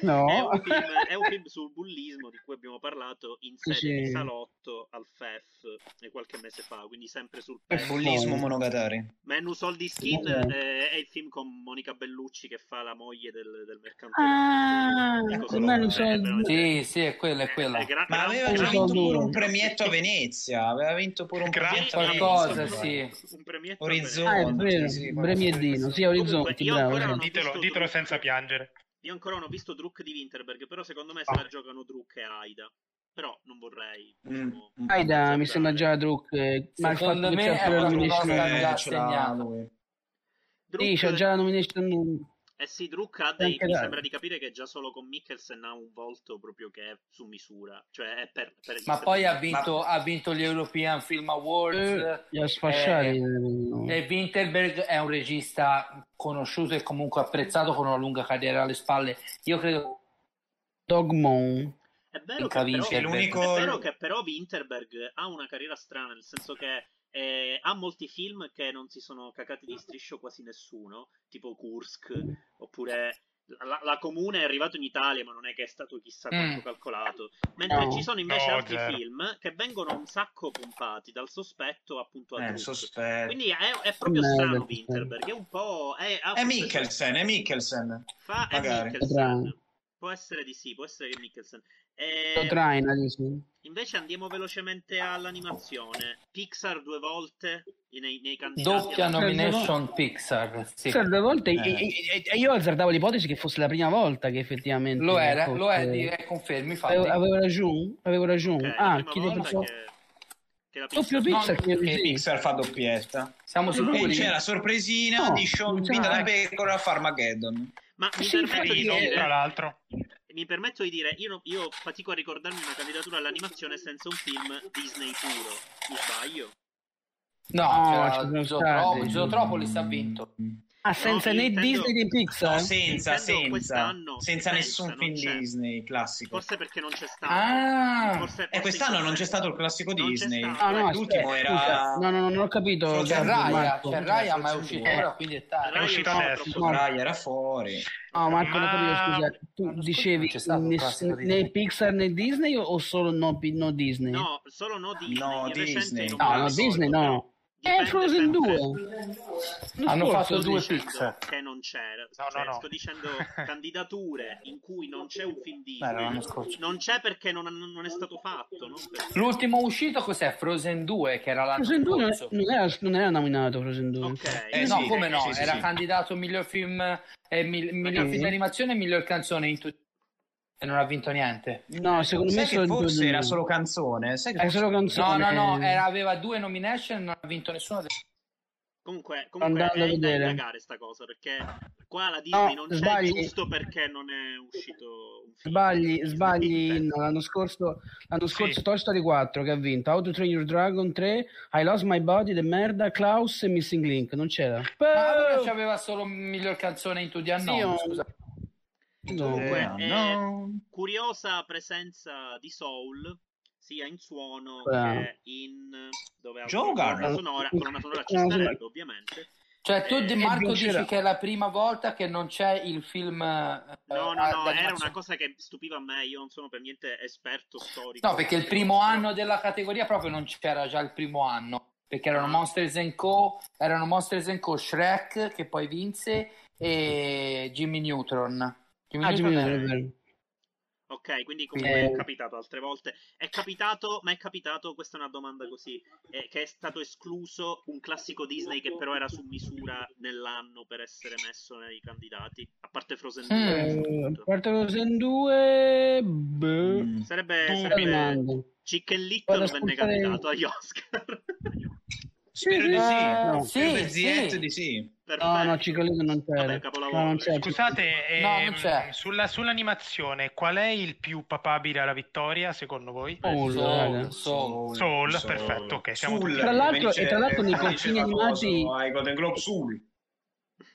Speaker 2: No.
Speaker 1: È, un film, è un film sul bullismo di cui abbiamo parlato in serie
Speaker 2: Sì.
Speaker 1: di salotto al FEF eh, qualche mese fa, quindi sempre sul
Speaker 2: Eh,
Speaker 1: PEF.
Speaker 3: Bullismo
Speaker 2: no.
Speaker 3: monogatari.
Speaker 1: Menu Soldi Skin
Speaker 2: Vabbè.
Speaker 1: eh, è il film con Monica Bellucci che fa la moglie del, del mercante.
Speaker 2: Ah, Menu
Speaker 1: eh,
Speaker 2: Soldi-
Speaker 1: però-
Speaker 4: Sì, sì, è quella, è quella.
Speaker 1: Eh, gra-
Speaker 3: Ma aveva già vinto pure un premietto a Venezia. Aveva vinto pure un premietto a
Speaker 4: Qualcosa,
Speaker 3: Venezia.
Speaker 4: sì.
Speaker 1: Un premietto
Speaker 3: Orizzonte.
Speaker 2: Ah, è
Speaker 3: Sì,
Speaker 2: vero,
Speaker 3: sì,
Speaker 2: Bremiedino, sì,
Speaker 1: Comunque,
Speaker 2: Orizzonti, bravo. sì.
Speaker 5: Ditelo, ditelo senza piangere.
Speaker 1: Io ancora non ho visto Druk di Winterberg, però secondo me
Speaker 5: Ah.
Speaker 1: se la giocano Druk e Aida. Però non vorrei.
Speaker 3: Mm,
Speaker 1: diciamo,
Speaker 3: mm.
Speaker 2: Aida mi sembra già Druk, eh, ma il
Speaker 4: Secondo
Speaker 2: fatto che
Speaker 4: me
Speaker 2: c'è
Speaker 4: è
Speaker 2: pure la nomination... Sì, c'è già la nomination...
Speaker 1: Eh sì, Druk ha dei, mi sembra di capire che già solo con Mikkelsen ha un volto proprio che è su misura, cioè è per, per
Speaker 4: Ma poi ha vinto, ha vinto gli European Film Awards.
Speaker 2: Eh.
Speaker 4: Eh, E Winterberg è un regista conosciuto e comunque apprezzato con una lunga carriera alle spalle. Io credo
Speaker 2: Dogmon.
Speaker 1: È vero, che però, è
Speaker 3: l'unico-
Speaker 1: vero che però Winterberg ha una carriera strana, nel senso che eh, ha molti film che non si sono cacati di striscio quasi nessuno, tipo Kursk, oppure la, la Comune è arrivato in Italia, ma non è che è stato chissà quanto
Speaker 4: Mm.
Speaker 1: calcolato. Mentre
Speaker 2: No.
Speaker 1: ci sono invece
Speaker 5: No,
Speaker 1: altri
Speaker 5: zero.
Speaker 1: film che vengono un sacco pompati dal sospetto appunto a
Speaker 3: Eh, sospetto.
Speaker 1: Quindi è, è proprio
Speaker 2: Merda,
Speaker 1: strano. Winterberg, è un po'... È,
Speaker 3: È Mikkelsen, è Mikkelsen.
Speaker 1: Fa, è. Mikkelsen. Può essere di sì, può essere che Mikkelsen. Eh,
Speaker 2: Lo traina, dici.
Speaker 1: invece andiamo velocemente all'animazione. Pixar due volte nei, nei candidati.
Speaker 4: doppia nomination Pixar. Sì.
Speaker 2: Cioè, due volte,
Speaker 3: Eh.
Speaker 2: e- e- e io azzardavo l'ipotesi che fosse la prima volta che effettivamente
Speaker 4: Lo era,
Speaker 2: fosse-
Speaker 4: lo è, eh, confermi, infatti.
Speaker 2: avevo, avevo ragione avevo ragione
Speaker 1: Ok,
Speaker 2: ah chiede
Speaker 1: volta
Speaker 2: proprio
Speaker 1: che, che la
Speaker 2: doppio
Speaker 1: Pixar-
Speaker 2: Pixar
Speaker 4: No,
Speaker 2: credo di
Speaker 3: E
Speaker 2: sì.
Speaker 3: Pixar fa doppietta.
Speaker 4: Siamo
Speaker 3: E
Speaker 4: sicuri?
Speaker 3: c'è la sorpresina
Speaker 2: No,
Speaker 3: di Sean
Speaker 2: mai.
Speaker 3: Pecora a Farmageddon.
Speaker 1: Ma mi
Speaker 2: Sì,
Speaker 1: di
Speaker 5: Carino, tra
Speaker 1: dire,
Speaker 5: l'altro.
Speaker 1: Mi permetto di dire, io, no- io fatico a ricordarmi una candidatura all'animazione senza un film Disney puro. Mi sbaglio?
Speaker 4: No,
Speaker 2: No,
Speaker 4: Zootropolis,
Speaker 2: stati.
Speaker 4: Zootropolis ha vinto.
Speaker 2: Ah, senza
Speaker 1: No,
Speaker 2: né
Speaker 1: Nintendo-
Speaker 2: Disney né Pixar?
Speaker 3: No, senza,
Speaker 1: Nintendo
Speaker 3: senza,
Speaker 1: quest'anno,
Speaker 3: senza nessun film
Speaker 1: c'è.
Speaker 3: Disney classico.
Speaker 1: Forse perché non c'è stato.
Speaker 4: Ah,
Speaker 1: Forse-
Speaker 3: E
Speaker 1: forse
Speaker 3: quest'anno
Speaker 1: in
Speaker 3: non c'è stato il classico Disney.
Speaker 2: Ah, no,
Speaker 3: L'ultimo
Speaker 2: aspetta,
Speaker 3: era-
Speaker 2: scusa. No, no, no, non ho capito.
Speaker 4: C'è Raya, c'è Raya, ma è uscito
Speaker 3: due.
Speaker 4: ora, quindi è tardi.
Speaker 1: Raya
Speaker 5: uscito adesso.
Speaker 3: Rai era fuori.
Speaker 2: No, Marco, capito,
Speaker 5: Ma-
Speaker 2: scusa. Tu dicevi né. Pixar né Disney o solo no, no Disney?
Speaker 1: No, solo no Disney.
Speaker 3: No, Disney.
Speaker 2: No,
Speaker 1: me
Speaker 2: no, Disney no. Eh,
Speaker 1: dipende
Speaker 2: Frozen
Speaker 1: sempre-
Speaker 2: 2.
Speaker 4: Hanno fatto due Pixar.
Speaker 1: che non c'era.
Speaker 5: No,
Speaker 1: Cioè,
Speaker 5: no, no.
Speaker 1: Sto dicendo candidature in cui non c'è un film
Speaker 4: Beh, scorso.
Speaker 1: Non c'è perché non, non è stato fatto. No? Perché-
Speaker 4: L'ultimo uscito cos'è? Frozen 2, che era l'anno
Speaker 2: Frozen 2 non,
Speaker 4: scorso.
Speaker 2: non era, non era nominato Frozen 2.
Speaker 1: Ok.
Speaker 3: Eh,
Speaker 4: no,
Speaker 3: sì,
Speaker 4: come
Speaker 3: eh,
Speaker 4: no?
Speaker 3: sì, sì,
Speaker 4: era
Speaker 3: sì.
Speaker 4: candidato miglior film, eh, miglior film d'animazione e miglior canzone in tutti e non ha vinto niente.
Speaker 2: No, secondo me
Speaker 3: Sai
Speaker 2: solo
Speaker 3: forse era
Speaker 2: 2.
Speaker 3: solo canzone? Sai che
Speaker 2: solo
Speaker 4: No,
Speaker 2: canzone.
Speaker 4: no, no,
Speaker 2: eh.
Speaker 4: era- aveva due nomination e non ha vinto nessuno.
Speaker 1: Comunque, comunque
Speaker 2: Andando
Speaker 1: è
Speaker 2: a
Speaker 1: da
Speaker 2: vedere.
Speaker 1: indagare sta cosa perché qua la Disney
Speaker 2: No,
Speaker 1: non c'è
Speaker 2: sbagli.
Speaker 1: giusto perché non è uscito un film.
Speaker 2: Sbagli, sbagli no, l'anno scorso, l'anno
Speaker 5: Sì.
Speaker 2: scorso Toy Story 4 che ha vinto, How to Train Your Dragon 3, I Lost My Body, The Merda, Klaus e Missing Link, non c'era.
Speaker 4: Ma allora c'aveva solo miglior canzone in anni.
Speaker 2: Sì, ho-
Speaker 4: scusa.
Speaker 1: Comunque,
Speaker 3: Eh,
Speaker 1: è
Speaker 3: no.
Speaker 1: curiosa presenza di Soul sia in suono
Speaker 2: Bravo.
Speaker 1: che in dove
Speaker 3: Joe
Speaker 1: colonna sonora, colonna sonora ci starebbe ovviamente.
Speaker 4: Cioè, tu Di
Speaker 1: Eh,
Speaker 4: Marco
Speaker 2: vincerà.
Speaker 4: dici che è la prima volta che non c'è il film. eh,
Speaker 1: No, no, no, era una cosa che stupiva a me, io non sono per niente esperto storico.
Speaker 4: No, perché il primo anno della categoria proprio non c'era già il primo anno. Perché erano Monsters Co. Erano Monsters Co. Shrek, che poi vinse, e Jimmy Neutron. Jimmy
Speaker 2: Ah, Jimmy
Speaker 4: è-
Speaker 2: vero.
Speaker 1: Ok, quindi comunque
Speaker 2: Eh.
Speaker 1: è capitato altre volte. È capitato, ma è capitato, questa è una domanda così, eh, che è stato escluso un classico Disney che però era su misura nell'anno per essere messo nei candidati, a parte Frozen 2.
Speaker 4: Mm.
Speaker 1: a questo
Speaker 2: Eh, a parte Frozen 2, boh,
Speaker 3: Mm.
Speaker 1: Sarebbe, sarebbe. Chicken Little venne
Speaker 2: ascoltare-
Speaker 1: candidato agli Oscar.
Speaker 3: Di sì.
Speaker 2: No,
Speaker 4: Sì,
Speaker 3: Per
Speaker 4: sì.
Speaker 3: Ziet di sì.
Speaker 1: Perfetto.
Speaker 2: no, no, Ciccolino non c'era.
Speaker 1: Vabbè.
Speaker 2: No, non c'è.
Speaker 5: Scusate,
Speaker 4: No, non
Speaker 5: ehm,
Speaker 4: c'è.
Speaker 5: sulla- sull'animazione, qual è il più papabile alla vittoria secondo voi?
Speaker 2: Soul,
Speaker 4: Soul,
Speaker 2: raga.
Speaker 4: Soul.
Speaker 5: Soul, perfetto, ok, siamo
Speaker 3: Soul,
Speaker 2: Tra l'altro- e tra l'altro nei cortini animati-
Speaker 3: ai Golden Globe Soul.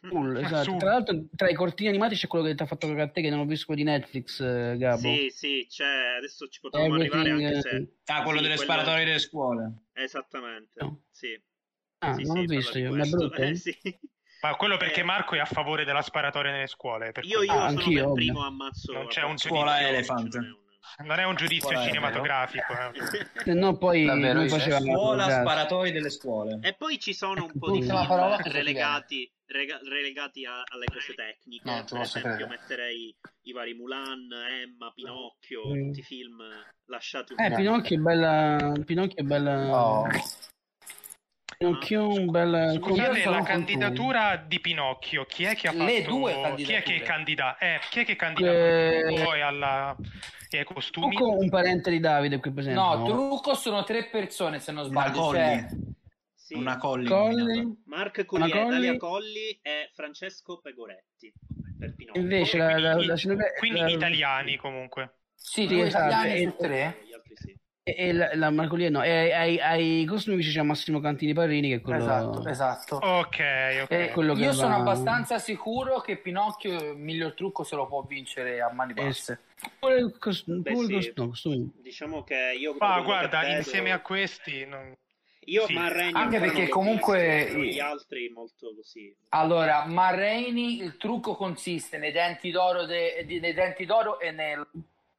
Speaker 2: Cool, esatto.
Speaker 5: Su.
Speaker 2: Tra l'altro, tra i cortini animati c'è quello che ti ha fatto cagare a te, che non ho visto di Netflix, eh, Gabo.
Speaker 1: Sì, sì, c'è, adesso ci potremmo arrivare
Speaker 2: Everything,
Speaker 1: anche se...
Speaker 3: Ah, quello
Speaker 1: Sì,
Speaker 3: delle
Speaker 1: quello-
Speaker 3: sparatorie delle scuole.
Speaker 1: Esattamente,
Speaker 2: No.
Speaker 1: sì.
Speaker 2: Ah,
Speaker 1: Sì,
Speaker 2: non
Speaker 1: sì,
Speaker 2: l'ho visto
Speaker 1: di
Speaker 2: io, ma è
Speaker 1: questo.
Speaker 2: brutto?
Speaker 1: Eh, sì.
Speaker 5: Ma quello perché
Speaker 1: Eh.
Speaker 5: Marco è a favore della sparatoria nelle scuole. per
Speaker 1: Io, io
Speaker 2: Ah,
Speaker 1: sono
Speaker 2: ovvio.
Speaker 1: primo ammazzo.
Speaker 5: Non c'è un
Speaker 3: Scuola
Speaker 1: un-
Speaker 5: Non è un giudizio
Speaker 3: è,
Speaker 5: cinematografico. eh.
Speaker 2: Se no poi
Speaker 4: Davvero,
Speaker 2: lui
Speaker 4: io-
Speaker 2: faceva
Speaker 3: Scuola sparatoi delle scuole.
Speaker 1: E poi ci sono un po'
Speaker 2: Ecco,
Speaker 1: di
Speaker 2: l'ultima
Speaker 1: film relegati, rega- relegati a- alle cose tecniche.
Speaker 4: No,
Speaker 1: per esempio, metterei i vari Mulan, Emma, Pinocchio,
Speaker 2: Mm.
Speaker 1: tutti i film lasciati un
Speaker 2: Eh,
Speaker 1: po'.
Speaker 2: Pinocchio è bella. Pinocchio è bella.
Speaker 4: Oh.
Speaker 2: Pinocchio è un bel.
Speaker 5: Scusate, la candidatura di Pinocchio, chi è che ha fatto...
Speaker 4: Le due
Speaker 5: Chi è che candida? Eh, chi è che candida
Speaker 2: Eh,
Speaker 5: poi alla... e ai costumi?
Speaker 2: Poco un parente di Davide qui presente.
Speaker 4: No, trucco sono tre persone se non
Speaker 3: Una
Speaker 4: sbaglio. Cioè,
Speaker 3: Colli.
Speaker 1: Sì.
Speaker 3: Una Colli.
Speaker 2: Colli.
Speaker 1: Mark
Speaker 2: Una
Speaker 1: Colli,
Speaker 2: Colli.
Speaker 1: Colli e Francesco Pegoretti per Pinocchio.
Speaker 2: Invece la, la,
Speaker 5: Quindi-
Speaker 2: la Silve-
Speaker 5: Quindi
Speaker 2: la-
Speaker 5: italiani comunque.
Speaker 4: sì, due
Speaker 2: esatto,
Speaker 4: italiani
Speaker 2: e-
Speaker 4: su tre.
Speaker 2: E, la, la Marcolino. E ai, ai costumi c'è Massimo Cantini Parrini, che è quello.
Speaker 4: Esatto, esatto.
Speaker 5: Ok, ok.
Speaker 4: Eh,
Speaker 2: quello
Speaker 4: io
Speaker 2: va-
Speaker 4: sono abbastanza sicuro che Pinocchio, il miglior trucco, se lo può vincere a mani basse.
Speaker 2: Pure il cos-
Speaker 1: Beh,
Speaker 2: pure
Speaker 1: sì.
Speaker 2: cos- no, costumi.
Speaker 1: Diciamo che io...
Speaker 5: Ma guarda,
Speaker 1: che vedo-
Speaker 5: insieme a questi... non-
Speaker 1: Io
Speaker 5: sì.
Speaker 1: Ma Rainey
Speaker 4: Anche perché comunque-
Speaker 1: visto, gli altri molto così.
Speaker 4: Allora, Ma Rainey, il trucco consiste nei denti d'oro, de- nei denti d'oro e nel-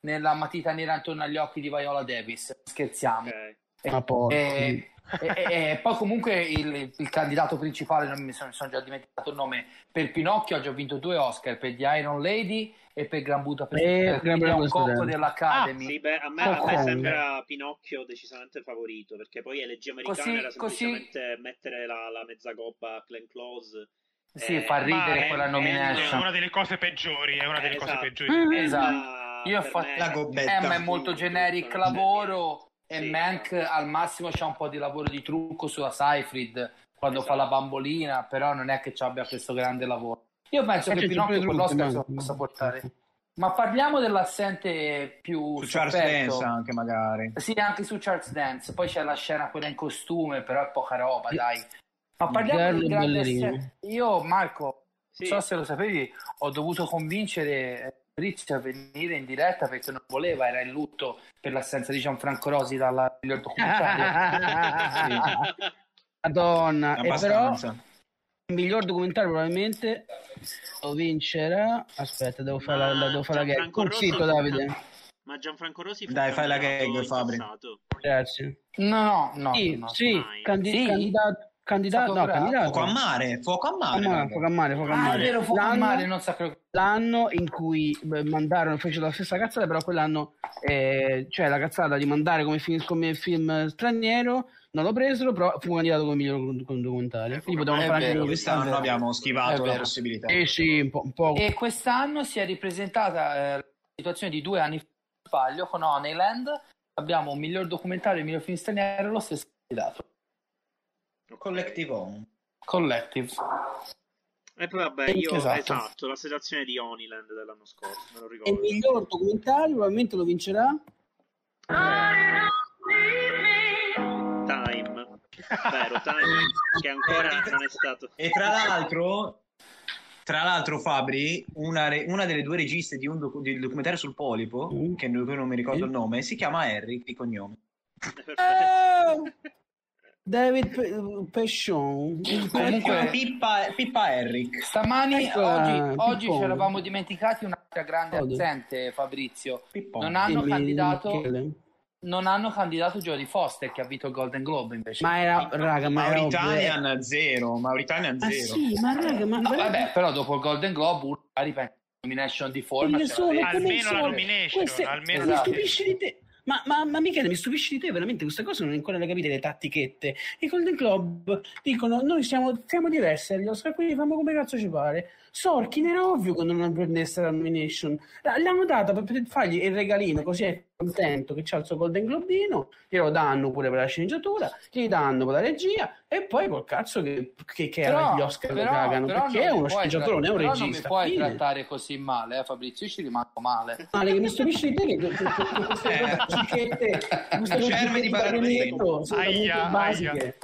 Speaker 4: nella matita nera intorno agli occhi di Viola Davis. Scherziamo.
Speaker 1: Ok.
Speaker 2: Ma poi.
Speaker 4: E, e- e- e poi comunque il, il candidato principale, non mi sono, sono già dimenticato il nome, per Pinocchio ha già vinto due Oscar, per The Iron Lady e per Gran Budapest. Hotel,
Speaker 2: Gran
Speaker 4: quindi è un cocco dell'Academy.
Speaker 1: Sì, beh, a me, a me sembra Pinocchio decisamente favorito, perché poi elegia americana
Speaker 4: Così-
Speaker 1: era
Speaker 4: così-
Speaker 1: semplicemente mettere la, la mezza gobba a Glenn Close.
Speaker 4: Sì,
Speaker 1: Eh,
Speaker 4: fa ridere
Speaker 5: è-
Speaker 4: quella
Speaker 5: È
Speaker 4: nomination.
Speaker 5: una delle cose peggiori, è una delle
Speaker 1: Eh,
Speaker 5: cose
Speaker 1: esatto.
Speaker 5: peggiori.
Speaker 4: Esatto. Io ho fatto-
Speaker 1: me-
Speaker 3: La gobbetta.
Speaker 4: Emma è molto generic lavoro e
Speaker 1: Sì,
Speaker 4: Mank al massimo c'ha un po' di lavoro di trucco sulla Seyfried quando fa la bambolina, però non è che ci abbia questo grande lavoro. Io penso
Speaker 2: Eh,
Speaker 4: che
Speaker 2: c'è
Speaker 4: Pinocchio quell'Oscar se lo possa portare. Ma parliamo dell'assente più
Speaker 3: Su Charles
Speaker 4: sofferto.
Speaker 3: Dance anche magari.
Speaker 4: Sì, anche su Charles Dance. Poi c'è la scena quella in costume, però è poca roba, dai. Ma parliamo
Speaker 2: Gallo
Speaker 4: di
Speaker 2: e
Speaker 4: grande
Speaker 2: ballerino.
Speaker 4: asse- Io, Marco,
Speaker 1: Sì.
Speaker 4: non so se lo sapevi, ho dovuto convincere Fabrizio a venire in diretta perché non voleva, era in lutto per l'assenza di Gianfranco Rosi dalla miglior documentario.
Speaker 2: Madonna, e però il miglior documentario probabilmente lo vincerà. Aspetta, devo fare la, la- devo fare la gag. Oh, zitto, Davide.
Speaker 1: Ma Gianfranco Rosi
Speaker 3: Dai, fai la gag, Fabri.
Speaker 1: passato.
Speaker 2: Grazie.
Speaker 4: No, no, no.
Speaker 2: sì,
Speaker 4: no.
Speaker 2: sì,
Speaker 1: mai.
Speaker 2: candi-
Speaker 4: Sì?
Speaker 2: candidato, candidato, no, candidato.
Speaker 3: Fuoco a mare, fuoco a mare. raga.
Speaker 2: fuoco a mare, fuoco a
Speaker 4: Ah, è
Speaker 2: mare.
Speaker 4: vero, fuoco a
Speaker 2: L'anno-
Speaker 4: mare, non sapevo.
Speaker 2: l'anno in cui beh, mandarono, fecero la stessa cazzata, però quell'anno, eh, cioè la cazzata di mandare come film, come film straniero, non lo presero, però fu candidato come miglior con- documentario. Quindi potevamo fare anche
Speaker 4: vero,
Speaker 2: noi
Speaker 3: Quest'anno abbiamo schivato la possibilità.
Speaker 2: Eh sì, un po'. Un po'.
Speaker 4: E quest'anno si è ripresentata eh, la situazione di due anni fa, sbaglio, con Honeyland. Abbiamo un miglior documentario e un miglior film straniero, lo stesso candidato.
Speaker 3: Collective Home.
Speaker 4: Collective.
Speaker 1: E poi vabbè, io
Speaker 4: Esatto.
Speaker 1: esatto, la situazione di Honeyland dell'anno scorso, me lo
Speaker 2: E il
Speaker 1: ricordo.
Speaker 2: miglior documentario probabilmente lo vincerà.
Speaker 1: Time. Vero, Time che ancora non è stato.
Speaker 3: E tra l'altro, tra l'altro Fabri, una, re- una delle due registe di un docu- del documentario sul polipo,
Speaker 2: Mm.
Speaker 3: che non non mi ricordo
Speaker 2: Sì.
Speaker 3: il nome, si chiama Harry di cognome.
Speaker 2: Eh, David Pe- Pescion.
Speaker 4: Comunque-
Speaker 3: Pippa, Pippa Herrick.
Speaker 4: Stamani,
Speaker 2: Ecco,
Speaker 4: oggi, oggi
Speaker 2: Pippone.
Speaker 4: ci eravamo dimenticati un'altra grande
Speaker 2: Cosa?
Speaker 4: assente, Fabrizio.
Speaker 3: Pippone.
Speaker 4: Non hanno
Speaker 2: Dimmi,
Speaker 4: candidato
Speaker 2: Michele.
Speaker 4: non hanno candidato Jodie Foster che ha vinto il Golden Globe invece.
Speaker 2: Ma era, raga, ma era ovvio, eh.
Speaker 3: Mauritanian zero, Mauritanian
Speaker 2: Ah
Speaker 3: zero.
Speaker 2: sì, ma raga, ma
Speaker 4: No, vabbè, però dopo il Golden Globe uno pensa nomination di forma
Speaker 2: sono-
Speaker 4: l'aveva.
Speaker 5: Almeno la nomination,
Speaker 2: queste-
Speaker 5: almeno
Speaker 2: mi
Speaker 4: la-
Speaker 2: stupisci di te. Ma, ma, ma Michele, mi stupisci di te veramente queste cose non ancora le capite le tattichette. I Golden Globe dicono noi siamo, siamo diversi agli Oscar, quindi fanno come cazzo ci pare. Sorkin era ovvio che non prendesse la nomination. L'hanno data per, per fargli il regalino, così è contento che c'ha il suo Golden Globino, glielo danno pure per la sceneggiatura, gli danno per la regia e poi col cazzo che, che, che
Speaker 4: Però,
Speaker 2: gli Oscar
Speaker 4: però-
Speaker 2: cagano,
Speaker 4: però
Speaker 2: perché è uno sceneggiatore, non è un regista.
Speaker 4: non mi puoi
Speaker 2: fine.
Speaker 4: trattare così male, eh, Fabrizio, io ci rimango male.
Speaker 2: male che mi stupisce di te che queste
Speaker 3: Eh.
Speaker 2: logichette
Speaker 3: di
Speaker 2: pagamento sono
Speaker 5: Aia,
Speaker 2: talmente basiche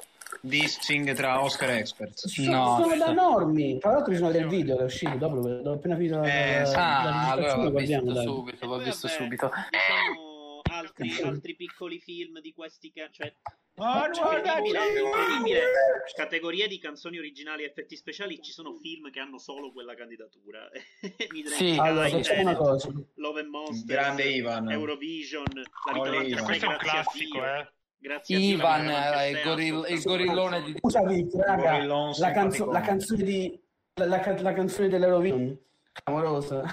Speaker 3: Dissing tra Oscar experts.
Speaker 2: sono,
Speaker 4: No,
Speaker 2: sono da normi tra l'altro ci sono del video che è uscito dopo dopo appena finito la,
Speaker 3: Eh,
Speaker 2: la,
Speaker 4: Ah, allora l'ho
Speaker 2: guardiamo,
Speaker 4: visto
Speaker 2: dai.
Speaker 4: subito,
Speaker 1: E
Speaker 4: l'ho
Speaker 1: poi,
Speaker 4: visto
Speaker 1: vabbè,
Speaker 4: subito.
Speaker 1: Diciamo altri, altri piccoli film di questi che cioè
Speaker 3: Oh,
Speaker 1: incredibile, incredibile. categorie di canzoni originali e effetti speciali ci sono film che hanno solo quella candidatura
Speaker 4: Sì.
Speaker 2: Allora facciamo una
Speaker 1: Tenet,
Speaker 2: cosa
Speaker 1: Love and Monsters
Speaker 3: Grande Ivan.
Speaker 1: Eurovision la
Speaker 3: Ivan.
Speaker 5: Questo è un classico, eh.
Speaker 1: Grazie a
Speaker 4: Ivan,
Speaker 1: ritrovata
Speaker 4: eh,
Speaker 1: a
Speaker 4: il,
Speaker 1: sé,
Speaker 4: gorill- il gorillone di
Speaker 2: scusa Vic, raga la, canzo- la canzone di la, la, la canzone dell'Eurovision clamorosa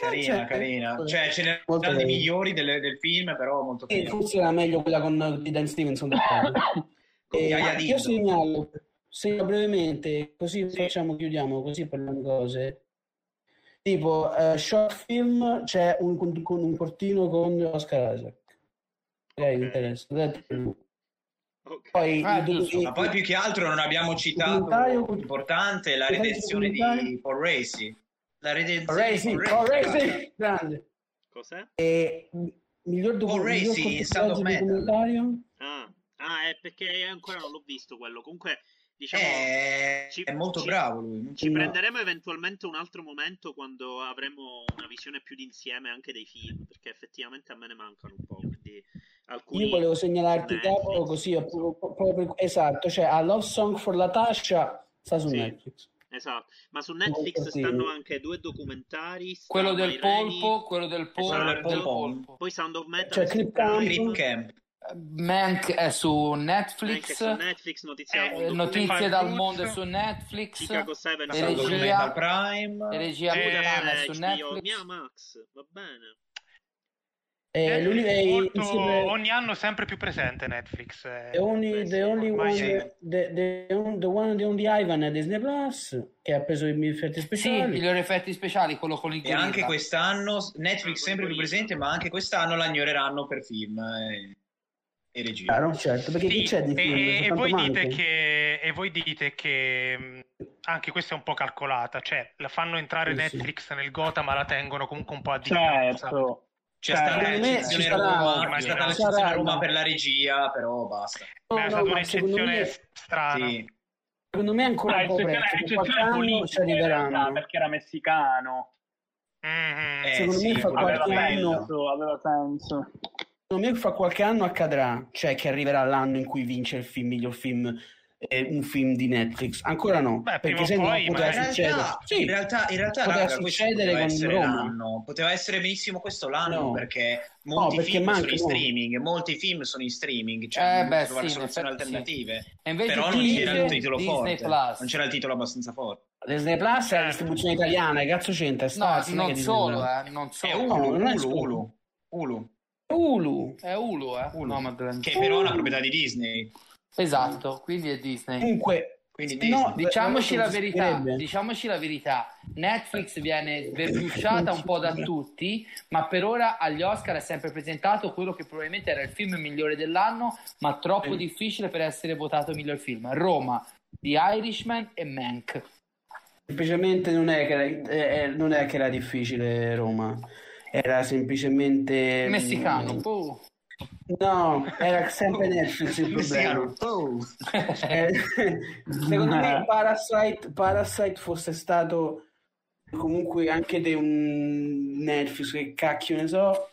Speaker 3: Carina,
Speaker 2: Cioè,
Speaker 3: carina. Cioè, ce ne
Speaker 2: molto
Speaker 3: sono
Speaker 2: carina.
Speaker 3: migliori del, del film, però molto
Speaker 2: E
Speaker 3: carina.
Speaker 2: forse era meglio quella con di Dan Stevenson Eh,
Speaker 3: Yaya
Speaker 2: io segnalo, segnalo brevemente, così facciamo, chiudiamo, così parliamo cose. Tipo, eh, short film, c'è un, con un cortino con Oscar Isaac. Ok, mi interessa.
Speaker 1: Ok.
Speaker 2: Poi,
Speaker 4: Ah,
Speaker 2: i-
Speaker 3: Ma poi più che altro non abbiamo citato
Speaker 2: Documentario-
Speaker 3: importante la redenzione di? Paul Racy. La redenzione
Speaker 2: Ray,
Speaker 3: di Paul Racy.
Speaker 2: grande.
Speaker 1: cos'è?
Speaker 2: E, mi- miglior, docu-
Speaker 3: Paul Racy in Sound of
Speaker 2: cortometraggio
Speaker 3: Metal.
Speaker 2: documentario?
Speaker 1: ah, ah è perché ancora non l'ho visto quello comunque diciamo
Speaker 3: È,
Speaker 1: ci-
Speaker 3: è molto
Speaker 1: ci-
Speaker 3: bravo lui.
Speaker 1: Ci
Speaker 2: No.
Speaker 1: prenderemo eventualmente un altro momento quando avremo una visione più d'insieme anche dei film, perché effettivamente a me ne mancano un po'. Quindi alcuni...
Speaker 2: Io volevo segnalarti
Speaker 1: Netflix.
Speaker 2: capo così, proprio- esatto, cioè a Love Song for Latasha sta su
Speaker 1: Sì.
Speaker 2: Netflix.
Speaker 1: Esatto, ma su Netflix
Speaker 2: sì.
Speaker 1: stanno anche due documentari.
Speaker 4: Quello del
Speaker 1: Rainey,
Speaker 4: polpo, quello del polpo,
Speaker 1: Quello
Speaker 3: del polpo.
Speaker 1: Poi Sound of Metal
Speaker 2: Cioè, Crip Camp.
Speaker 3: Crip Camp.
Speaker 4: Mank è su Netflix,
Speaker 1: su Netflix, notizie
Speaker 5: Eh,
Speaker 1: al mondo,
Speaker 4: Notizie dal
Speaker 5: Roots.
Speaker 4: mondo è su Netflix,
Speaker 1: Chicago 7
Speaker 3: La
Speaker 4: E
Speaker 3: Sound of
Speaker 4: regia-
Speaker 3: Metal Prime.
Speaker 4: regia
Speaker 5: Eh,
Speaker 4: è su
Speaker 1: HBO,
Speaker 4: Netflix.
Speaker 1: Mia Max, va bene.
Speaker 2: E
Speaker 5: Eh,
Speaker 2: l'uni- e
Speaker 5: molto-
Speaker 2: insieme-
Speaker 5: ogni anno sempre più presente Netflix. eh.
Speaker 2: the only, the only one,
Speaker 5: sì.
Speaker 2: the, the, the one, the only Ivan è Disney Plus, che ha preso i effetti
Speaker 4: Sì,
Speaker 2: speciali.
Speaker 4: migliori effetti speciali, quello con il
Speaker 3: E
Speaker 4: gorilla.
Speaker 3: anche quest'anno Netflix sempre più presente, ma anche quest'anno la ignoreranno per film e, e regia.
Speaker 2: Chiaro, certo, perché chi
Speaker 5: Sì,
Speaker 2: c'è di
Speaker 5: e,
Speaker 2: film?
Speaker 5: e
Speaker 2: Soltanto
Speaker 5: voi dite che, e voi dite che anche questa è un po' calcolata, cioè la fanno entrare
Speaker 2: Sì, sì.
Speaker 5: Netflix nel Gota, ma la tengono comunque un po' a distanza.
Speaker 6: Certo.
Speaker 3: C'è
Speaker 6: Cioè,
Speaker 3: stata
Speaker 2: secondo me
Speaker 3: l'eccezione
Speaker 2: ci sarà-
Speaker 3: Roma, c'è stata
Speaker 5: ci
Speaker 3: l'eccezione
Speaker 2: sarà-
Speaker 3: Roma per la regia, però basta.
Speaker 2: No,
Speaker 5: Beh, è
Speaker 2: no,
Speaker 5: stata
Speaker 2: ma secondo
Speaker 5: un'eccezione
Speaker 2: me-
Speaker 5: strana.
Speaker 3: Sì.
Speaker 2: Secondo me è ancora
Speaker 6: Ah,
Speaker 2: un po'
Speaker 6: eccezione,
Speaker 2: presto, ci arriveranno.
Speaker 6: perché era messicano.
Speaker 5: Mhm.
Speaker 3: Eh,
Speaker 2: Secondo me
Speaker 3: sì,
Speaker 2: fa
Speaker 3: quello
Speaker 6: Aveva
Speaker 2: qualche
Speaker 3: bello.
Speaker 2: anno-
Speaker 6: senso, aveva senso.
Speaker 2: Secondo me fra qualche anno accadrà, cioè che arriverà l'anno in cui vince il film miglior film, eh, un film di Netflix. Ancora no,
Speaker 5: Beh,
Speaker 2: perché se no poteva
Speaker 5: ma-
Speaker 3: In
Speaker 2: succedere.
Speaker 3: realtà,
Speaker 2: Sì,
Speaker 3: in realtà, in realtà
Speaker 2: poteva
Speaker 3: raga,
Speaker 2: succedere
Speaker 3: poteva
Speaker 2: con
Speaker 3: essere
Speaker 2: Roma.
Speaker 3: l'anno. Poteva essere benissimo questo l'anno
Speaker 2: No.
Speaker 3: perché molti
Speaker 2: perché
Speaker 3: film sono
Speaker 2: manca-
Speaker 3: in
Speaker 2: no.
Speaker 3: streaming, molti film sono in streaming, cioè
Speaker 4: Eh, beh,
Speaker 3: trovare
Speaker 4: sì, in
Speaker 3: soluzioni
Speaker 4: effetti sì.
Speaker 3: alternative.
Speaker 4: E invece
Speaker 3: Però non c'era il titolo
Speaker 4: Disney
Speaker 3: forte,
Speaker 4: Plus.
Speaker 3: non c'era il titolo abbastanza forte.
Speaker 2: Disney Plus è la distribuzione italiana, che cazzo c'entra?
Speaker 4: No,
Speaker 2: non è
Speaker 4: solo, eh, non
Speaker 3: È
Speaker 4: solo.
Speaker 2: No,
Speaker 3: Hulu,
Speaker 2: non è
Speaker 3: Hulu,
Speaker 2: solo.
Speaker 3: Hulu, Hulu,
Speaker 2: Hulu.
Speaker 4: È Hulu, eh?
Speaker 3: Hulu,
Speaker 4: Nomadland.
Speaker 3: che però è una proprietà di Disney.
Speaker 4: Esatto, quindi è Disney.
Speaker 2: Comunque,
Speaker 3: Quindi
Speaker 2: no.
Speaker 4: Diciamoci la verità, diciamoci la verità. Netflix viene sverbucciata un po' da tutti, ma per ora agli Oscar è sempre presentato quello che probabilmente era il film migliore dell'anno, ma troppo difficile per essere votato miglior film. Roma, The Irishman e Mank.
Speaker 2: Semplicemente non è che era, eh, eh, non è che era difficile Roma, era semplicemente...
Speaker 4: Messicano. boh.
Speaker 2: No, era sempre Netflix il problema.
Speaker 3: Oh.
Speaker 2: Eh, secondo me Parasite, Parasite fosse stato comunque anche di un Netflix, che cacchio ne so,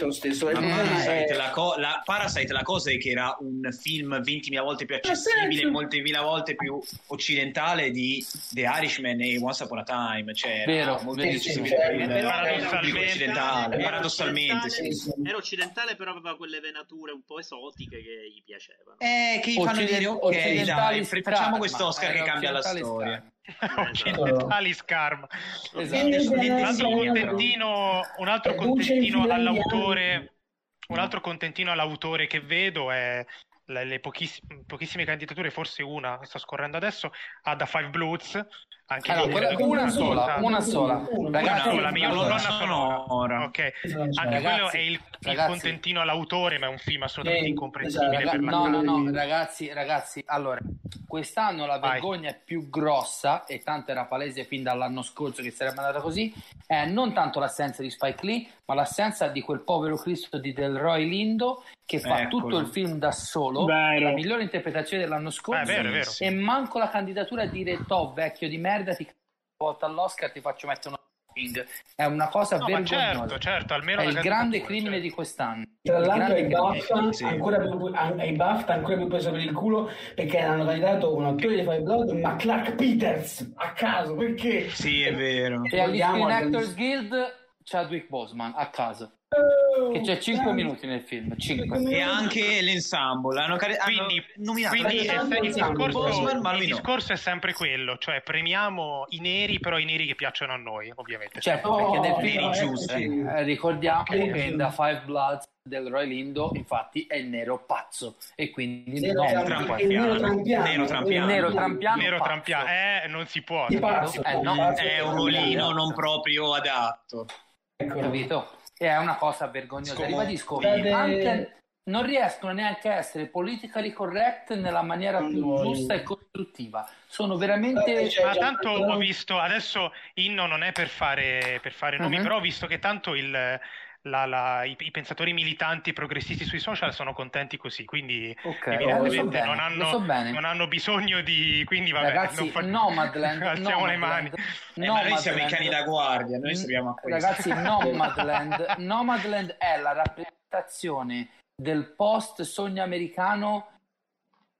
Speaker 2: lo stesso.
Speaker 3: Ma Parasite,
Speaker 2: è-
Speaker 3: la, co- la- Parasite, la cosa è che era un film 20.000 volte più accessibile, molte mila volte più occidentale di The Irishman e Once Upon a Time. Cioè, era
Speaker 4: Vero,
Speaker 3: molto
Speaker 4: vero,
Speaker 3: più accessibile
Speaker 5: paradossalmente-
Speaker 3: occidentale.
Speaker 1: era
Speaker 3: Paradossalmente,
Speaker 1: occidentale,
Speaker 3: sì.
Speaker 1: Era occidentale, però aveva quelle venature un po' esotiche che gli piacevano.
Speaker 3: Eh, che gli fanno dire, ok, dai, facciamo questo Oscar che cambia la storia.
Speaker 5: Occidentali scarma.
Speaker 4: Esatto.
Speaker 5: Un altro contentino, un altro all'autore, un altro contentino all'autore che vedo è le, pochiss- pochissime candidature, forse una, sto scorrendo adesso, a Da Five Bloods. Anche
Speaker 4: Allora,
Speaker 5: lì
Speaker 4: una sola, una sola.
Speaker 2: Una
Speaker 4: Ragazzi,
Speaker 5: Una sola, non una
Speaker 3: sonora.
Speaker 5: sonora. Ok, anche quello
Speaker 4: Ragazzi,
Speaker 5: è il, il
Speaker 4: ragazzi.
Speaker 5: contentino all'autore, ma è un film assolutamente
Speaker 2: Sì,
Speaker 5: incomprensibile
Speaker 2: esatto.
Speaker 5: per la
Speaker 4: no, no, no, ragazzi, ragazzi, allora, quest'anno la
Speaker 5: Vai.
Speaker 4: vergogna più grossa, e tanto era palese fin dall'anno scorso che sarebbe andata così, è non tanto l'assenza di Spike Lee, ma l'assenza di quel povero Cristo di Delroy Lindo che fa
Speaker 3: Eccolo.
Speaker 4: tutto il film da solo, la migliore interpretazione dell'anno
Speaker 5: Eh,
Speaker 4: scorso,
Speaker 5: è vero, è vero.
Speaker 4: e manco la candidatura a dire to vecchio di merda, ti volta all'Oscar ti faccio mettere uno ring. È una cosa
Speaker 5: No, ma
Speaker 4: vergognosa.
Speaker 5: certo, certo, almeno
Speaker 4: è il grande crimine
Speaker 5: certo.
Speaker 4: di quest'anno.
Speaker 2: Tra l'altro ai. BAFTA
Speaker 3: sì.
Speaker 2: ancora più, ai BAFTA ancora più preso per il culo perché hanno candidato un attore di Five Blood ma Clark Peters a caso perché
Speaker 3: Sì, è vero.
Speaker 4: E Screen
Speaker 2: agli-
Speaker 4: Actors Guild Chadwick Boseman a caso che c'è 5
Speaker 2: dai.
Speaker 4: minuti nel film 5
Speaker 3: E anche l'ensemble. Hanno, hanno
Speaker 5: Quindi,
Speaker 3: nominato
Speaker 5: quindi il, discorso,
Speaker 3: Bosman, ma
Speaker 5: il discorso è sempre quello, cioè premiamo i neri, però i neri che piacciono a noi, ovviamente.
Speaker 4: certo
Speaker 2: Oh,
Speaker 4: perché nel film
Speaker 3: neri
Speaker 2: eh,
Speaker 3: giusti.
Speaker 4: eh, ricordiamo
Speaker 2: Neri
Speaker 4: che da Five Bloods del Roy Lindo infatti è il nero pazzo e quindi
Speaker 2: Nero
Speaker 4: no,
Speaker 2: trampiano. Nero trampiano.
Speaker 3: Nero trampiano.
Speaker 4: Il nero trampiano
Speaker 5: Nero eh, non si può.
Speaker 2: Pazzo,
Speaker 4: Eh, no,
Speaker 2: pazzo,
Speaker 3: È un ruolino non proprio adatto.
Speaker 2: Ecco.
Speaker 4: capito? È una cosa vergognosa
Speaker 3: Scomodo.
Speaker 4: ribadisco anche non riescono neanche a essere politically correct nella maniera più
Speaker 2: No.
Speaker 4: giusta e costruttiva sono veramente
Speaker 2: Guardate, c'è-
Speaker 5: Ma tanto ho visto, adesso Inno non è per fare, per fare nomi,
Speaker 4: Mhm.
Speaker 5: però ho visto che tanto il, la- la- i, i pensatori militanti progressisti sui social sono contenti così, quindi
Speaker 4: Ok,
Speaker 5: evidentemente
Speaker 4: lo so
Speaker 5: non, hanno,
Speaker 4: so
Speaker 5: non hanno bisogno di... Quindi vabbè,
Speaker 4: Ragazzi,
Speaker 5: non fa-
Speaker 4: Nomadland,
Speaker 5: alziamo le
Speaker 4: Nomadland,
Speaker 5: mani.
Speaker 3: Eh, ma noi siamo i cani da guardia, noi serviamo a questo.
Speaker 4: Ragazzi, Nomadland, Nomadland è la rappresentazione del post sogno americano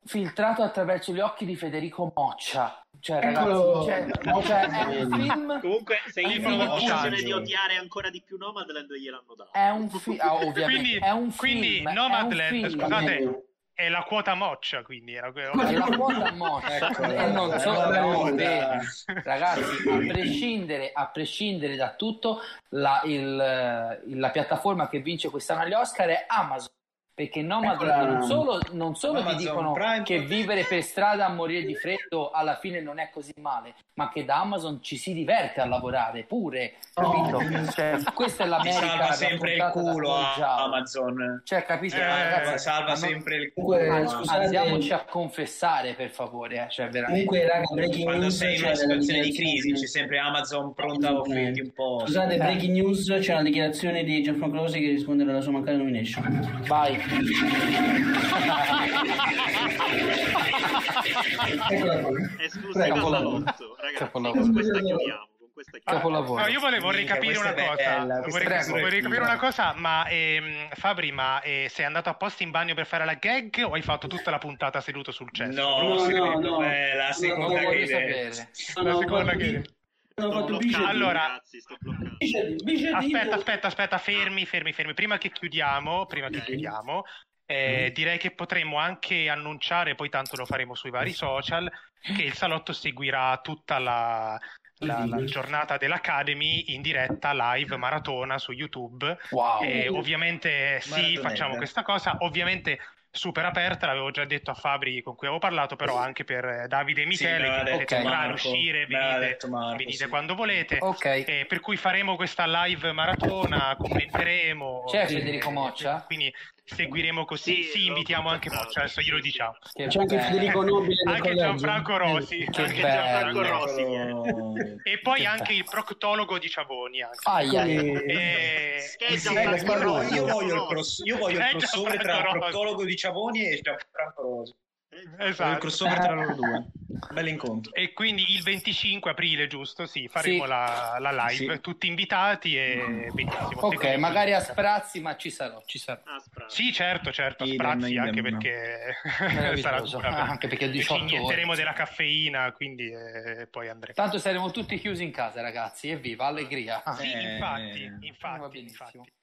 Speaker 4: filtrato attraverso gli occhi di Federico Moccia. Cioè,
Speaker 2: Eccolo.
Speaker 4: ragazzi, cioè, cioè, è un film
Speaker 1: Comunque, se gli fanno
Speaker 4: film
Speaker 1: l'occasione
Speaker 3: omaggio.
Speaker 1: di odiare ancora di più Nomadland, gliel'hanno dato.
Speaker 4: è un film ovviamente
Speaker 5: Quindi-
Speaker 4: è un
Speaker 5: quindi
Speaker 4: film, è un
Speaker 5: Nomadland,
Speaker 4: film.
Speaker 5: scusate, è la quota moccia, quindi era que-
Speaker 4: è la quota Moccia
Speaker 3: Eccola.
Speaker 4: e non solo
Speaker 3: Eccola.
Speaker 4: no, bene. ragazzi a prescindere, a prescindere da tutto la, il- il- la piattaforma che vince quest'anno agli Oscar è Amazon perché Nomadland
Speaker 2: Eccola.
Speaker 4: non solo, non solo ti dicono
Speaker 3: Prime.
Speaker 4: che vivere per strada a morire di freddo alla fine non è così male ma che da Amazon ci si diverte a lavorare pure capito?
Speaker 2: Oh.
Speaker 4: Cioè, questa è
Speaker 3: Ti
Speaker 4: l'America
Speaker 3: salva sempre il culo a. Amazon.
Speaker 4: cioè capito
Speaker 5: Eh,
Speaker 4: ragazzi
Speaker 3: salva sempre il
Speaker 2: Comunque,
Speaker 3: culo.
Speaker 2: scusate-
Speaker 4: andiamoci a confessare per favore eh, cioè veramente
Speaker 2: comunque raga breaking
Speaker 3: Quando
Speaker 2: news
Speaker 3: sei in
Speaker 2: c'è
Speaker 3: una situazione di crisi c'è sempre Amazon pronta a offrirti un po'.
Speaker 2: scusate
Speaker 4: Eh.
Speaker 2: breaking news c'è una dichiarazione di Gianfranco Rosi che risponde alla sua mancata nomination
Speaker 4: vai
Speaker 7: Eccola qua.
Speaker 1: Esclusiva
Speaker 7: Prego.
Speaker 1: salotto, ragazzi.
Speaker 4: Capolavoro.
Speaker 1: Con questa chiudiamo. Con questa chiudiamo.
Speaker 4: Capolavoro.
Speaker 5: No, io volevo, vorrei
Speaker 3: Minchia,
Speaker 5: capire una
Speaker 3: è
Speaker 5: cosa.
Speaker 3: bella,
Speaker 5: vorrei,
Speaker 3: è
Speaker 5: vorrei
Speaker 3: divertente.
Speaker 5: capire una cosa, ma ehm, Fabri, ma eh, sei andato apposta in bagno per fare la gag o hai fatto tutta la puntata seduto sul cesso?
Speaker 3: No,
Speaker 7: No, no, no.
Speaker 3: me la
Speaker 7: No,
Speaker 3: seconda
Speaker 4: voglio
Speaker 3: che
Speaker 4: sapere.
Speaker 7: No,
Speaker 5: La
Speaker 7: no,
Speaker 5: seconda che-
Speaker 7: bi- ho
Speaker 1: Sto
Speaker 7: fatto
Speaker 1: bloccando,
Speaker 7: bicep-
Speaker 5: Allora-
Speaker 1: ragazzi, sto bloccando.
Speaker 7: bicep- bicep-
Speaker 5: Aspetta, aspetta, aspetta, fermi, fermi, fermi. Prima che chiudiamo, prima che chiudiamo, eh, direi che potremmo anche annunciare, poi tanto lo faremo sui vari social, che il salotto seguirà tutta la, la- la giornata dell'Academy in diretta live maratona su YouTube.
Speaker 4: Wow.
Speaker 5: E ovviamente sì, facciamo questa cosa. Ovviamente super aperta, l'avevo già detto a Fabri con cui avevo parlato, però anche per eh, Davide e
Speaker 3: Sì,
Speaker 5: Michele,
Speaker 3: l'aveva
Speaker 5: che potete
Speaker 4: detto
Speaker 5: entrare, uscire, venite,
Speaker 3: Marco,
Speaker 5: venite
Speaker 3: sì.
Speaker 5: quando volete.
Speaker 4: Ok.
Speaker 5: Eh, per cui faremo questa live maratona, commenteremo.
Speaker 4: C'è
Speaker 5: eh,
Speaker 4: Federico Moccia?
Speaker 5: Quindi seguiremo così.
Speaker 1: Sì,
Speaker 5: Sì, invitiamo anche Moccia, adesso glielo
Speaker 1: sì, sì.
Speaker 5: diciamo.
Speaker 4: Che
Speaker 2: C'è anche
Speaker 4: bello.
Speaker 2: Federico Nobile
Speaker 5: Anche. Gianfranco Rosi.
Speaker 4: Che
Speaker 1: Anche
Speaker 4: bello.
Speaker 1: Gianfranco Rossi.
Speaker 3: Eccolo.
Speaker 5: E poi
Speaker 4: Che
Speaker 5: anche
Speaker 4: bello.
Speaker 5: il proctologo di Ciavoni. Anche.
Speaker 4: Aia,
Speaker 5: Eh,
Speaker 1: è
Speaker 3: Sì,
Speaker 1: Rosi.
Speaker 3: io voglio il, cross- io voglio il
Speaker 5: Eh,
Speaker 3: crossover tra
Speaker 5: Rosi.
Speaker 3: proctologo di Ciavoni e Gianfranco Rosi. Voglio il
Speaker 5: Esatto.
Speaker 3: crossover tra loro due. Bello incontro.
Speaker 5: E quindi il 25 aprile, giusto? Sì, faremo
Speaker 4: Sì.
Speaker 5: La, la live,
Speaker 3: Sì.
Speaker 5: tutti invitati e benissimo.
Speaker 4: Ok, magari a sprazzi, ma ci sarò, ci sarò.
Speaker 1: Ah.
Speaker 5: Sì, certo, certo,
Speaker 3: Idem,
Speaker 5: sprazzi
Speaker 3: idem.
Speaker 5: anche perché
Speaker 4: Meraviglioso.
Speaker 5: sarà dura. per-
Speaker 4: Anche perché
Speaker 5: e
Speaker 4: 18
Speaker 5: ci inietteremo
Speaker 4: ore.
Speaker 5: della caffeina, quindi eh, poi andremo.
Speaker 4: Tanto saremo tutti chiusi in casa, ragazzi. Evviva, allegria.
Speaker 5: Sì,
Speaker 3: Eh,
Speaker 5: infatti,
Speaker 4: Va
Speaker 5: infatti,
Speaker 4: benissimo.
Speaker 5: infatti.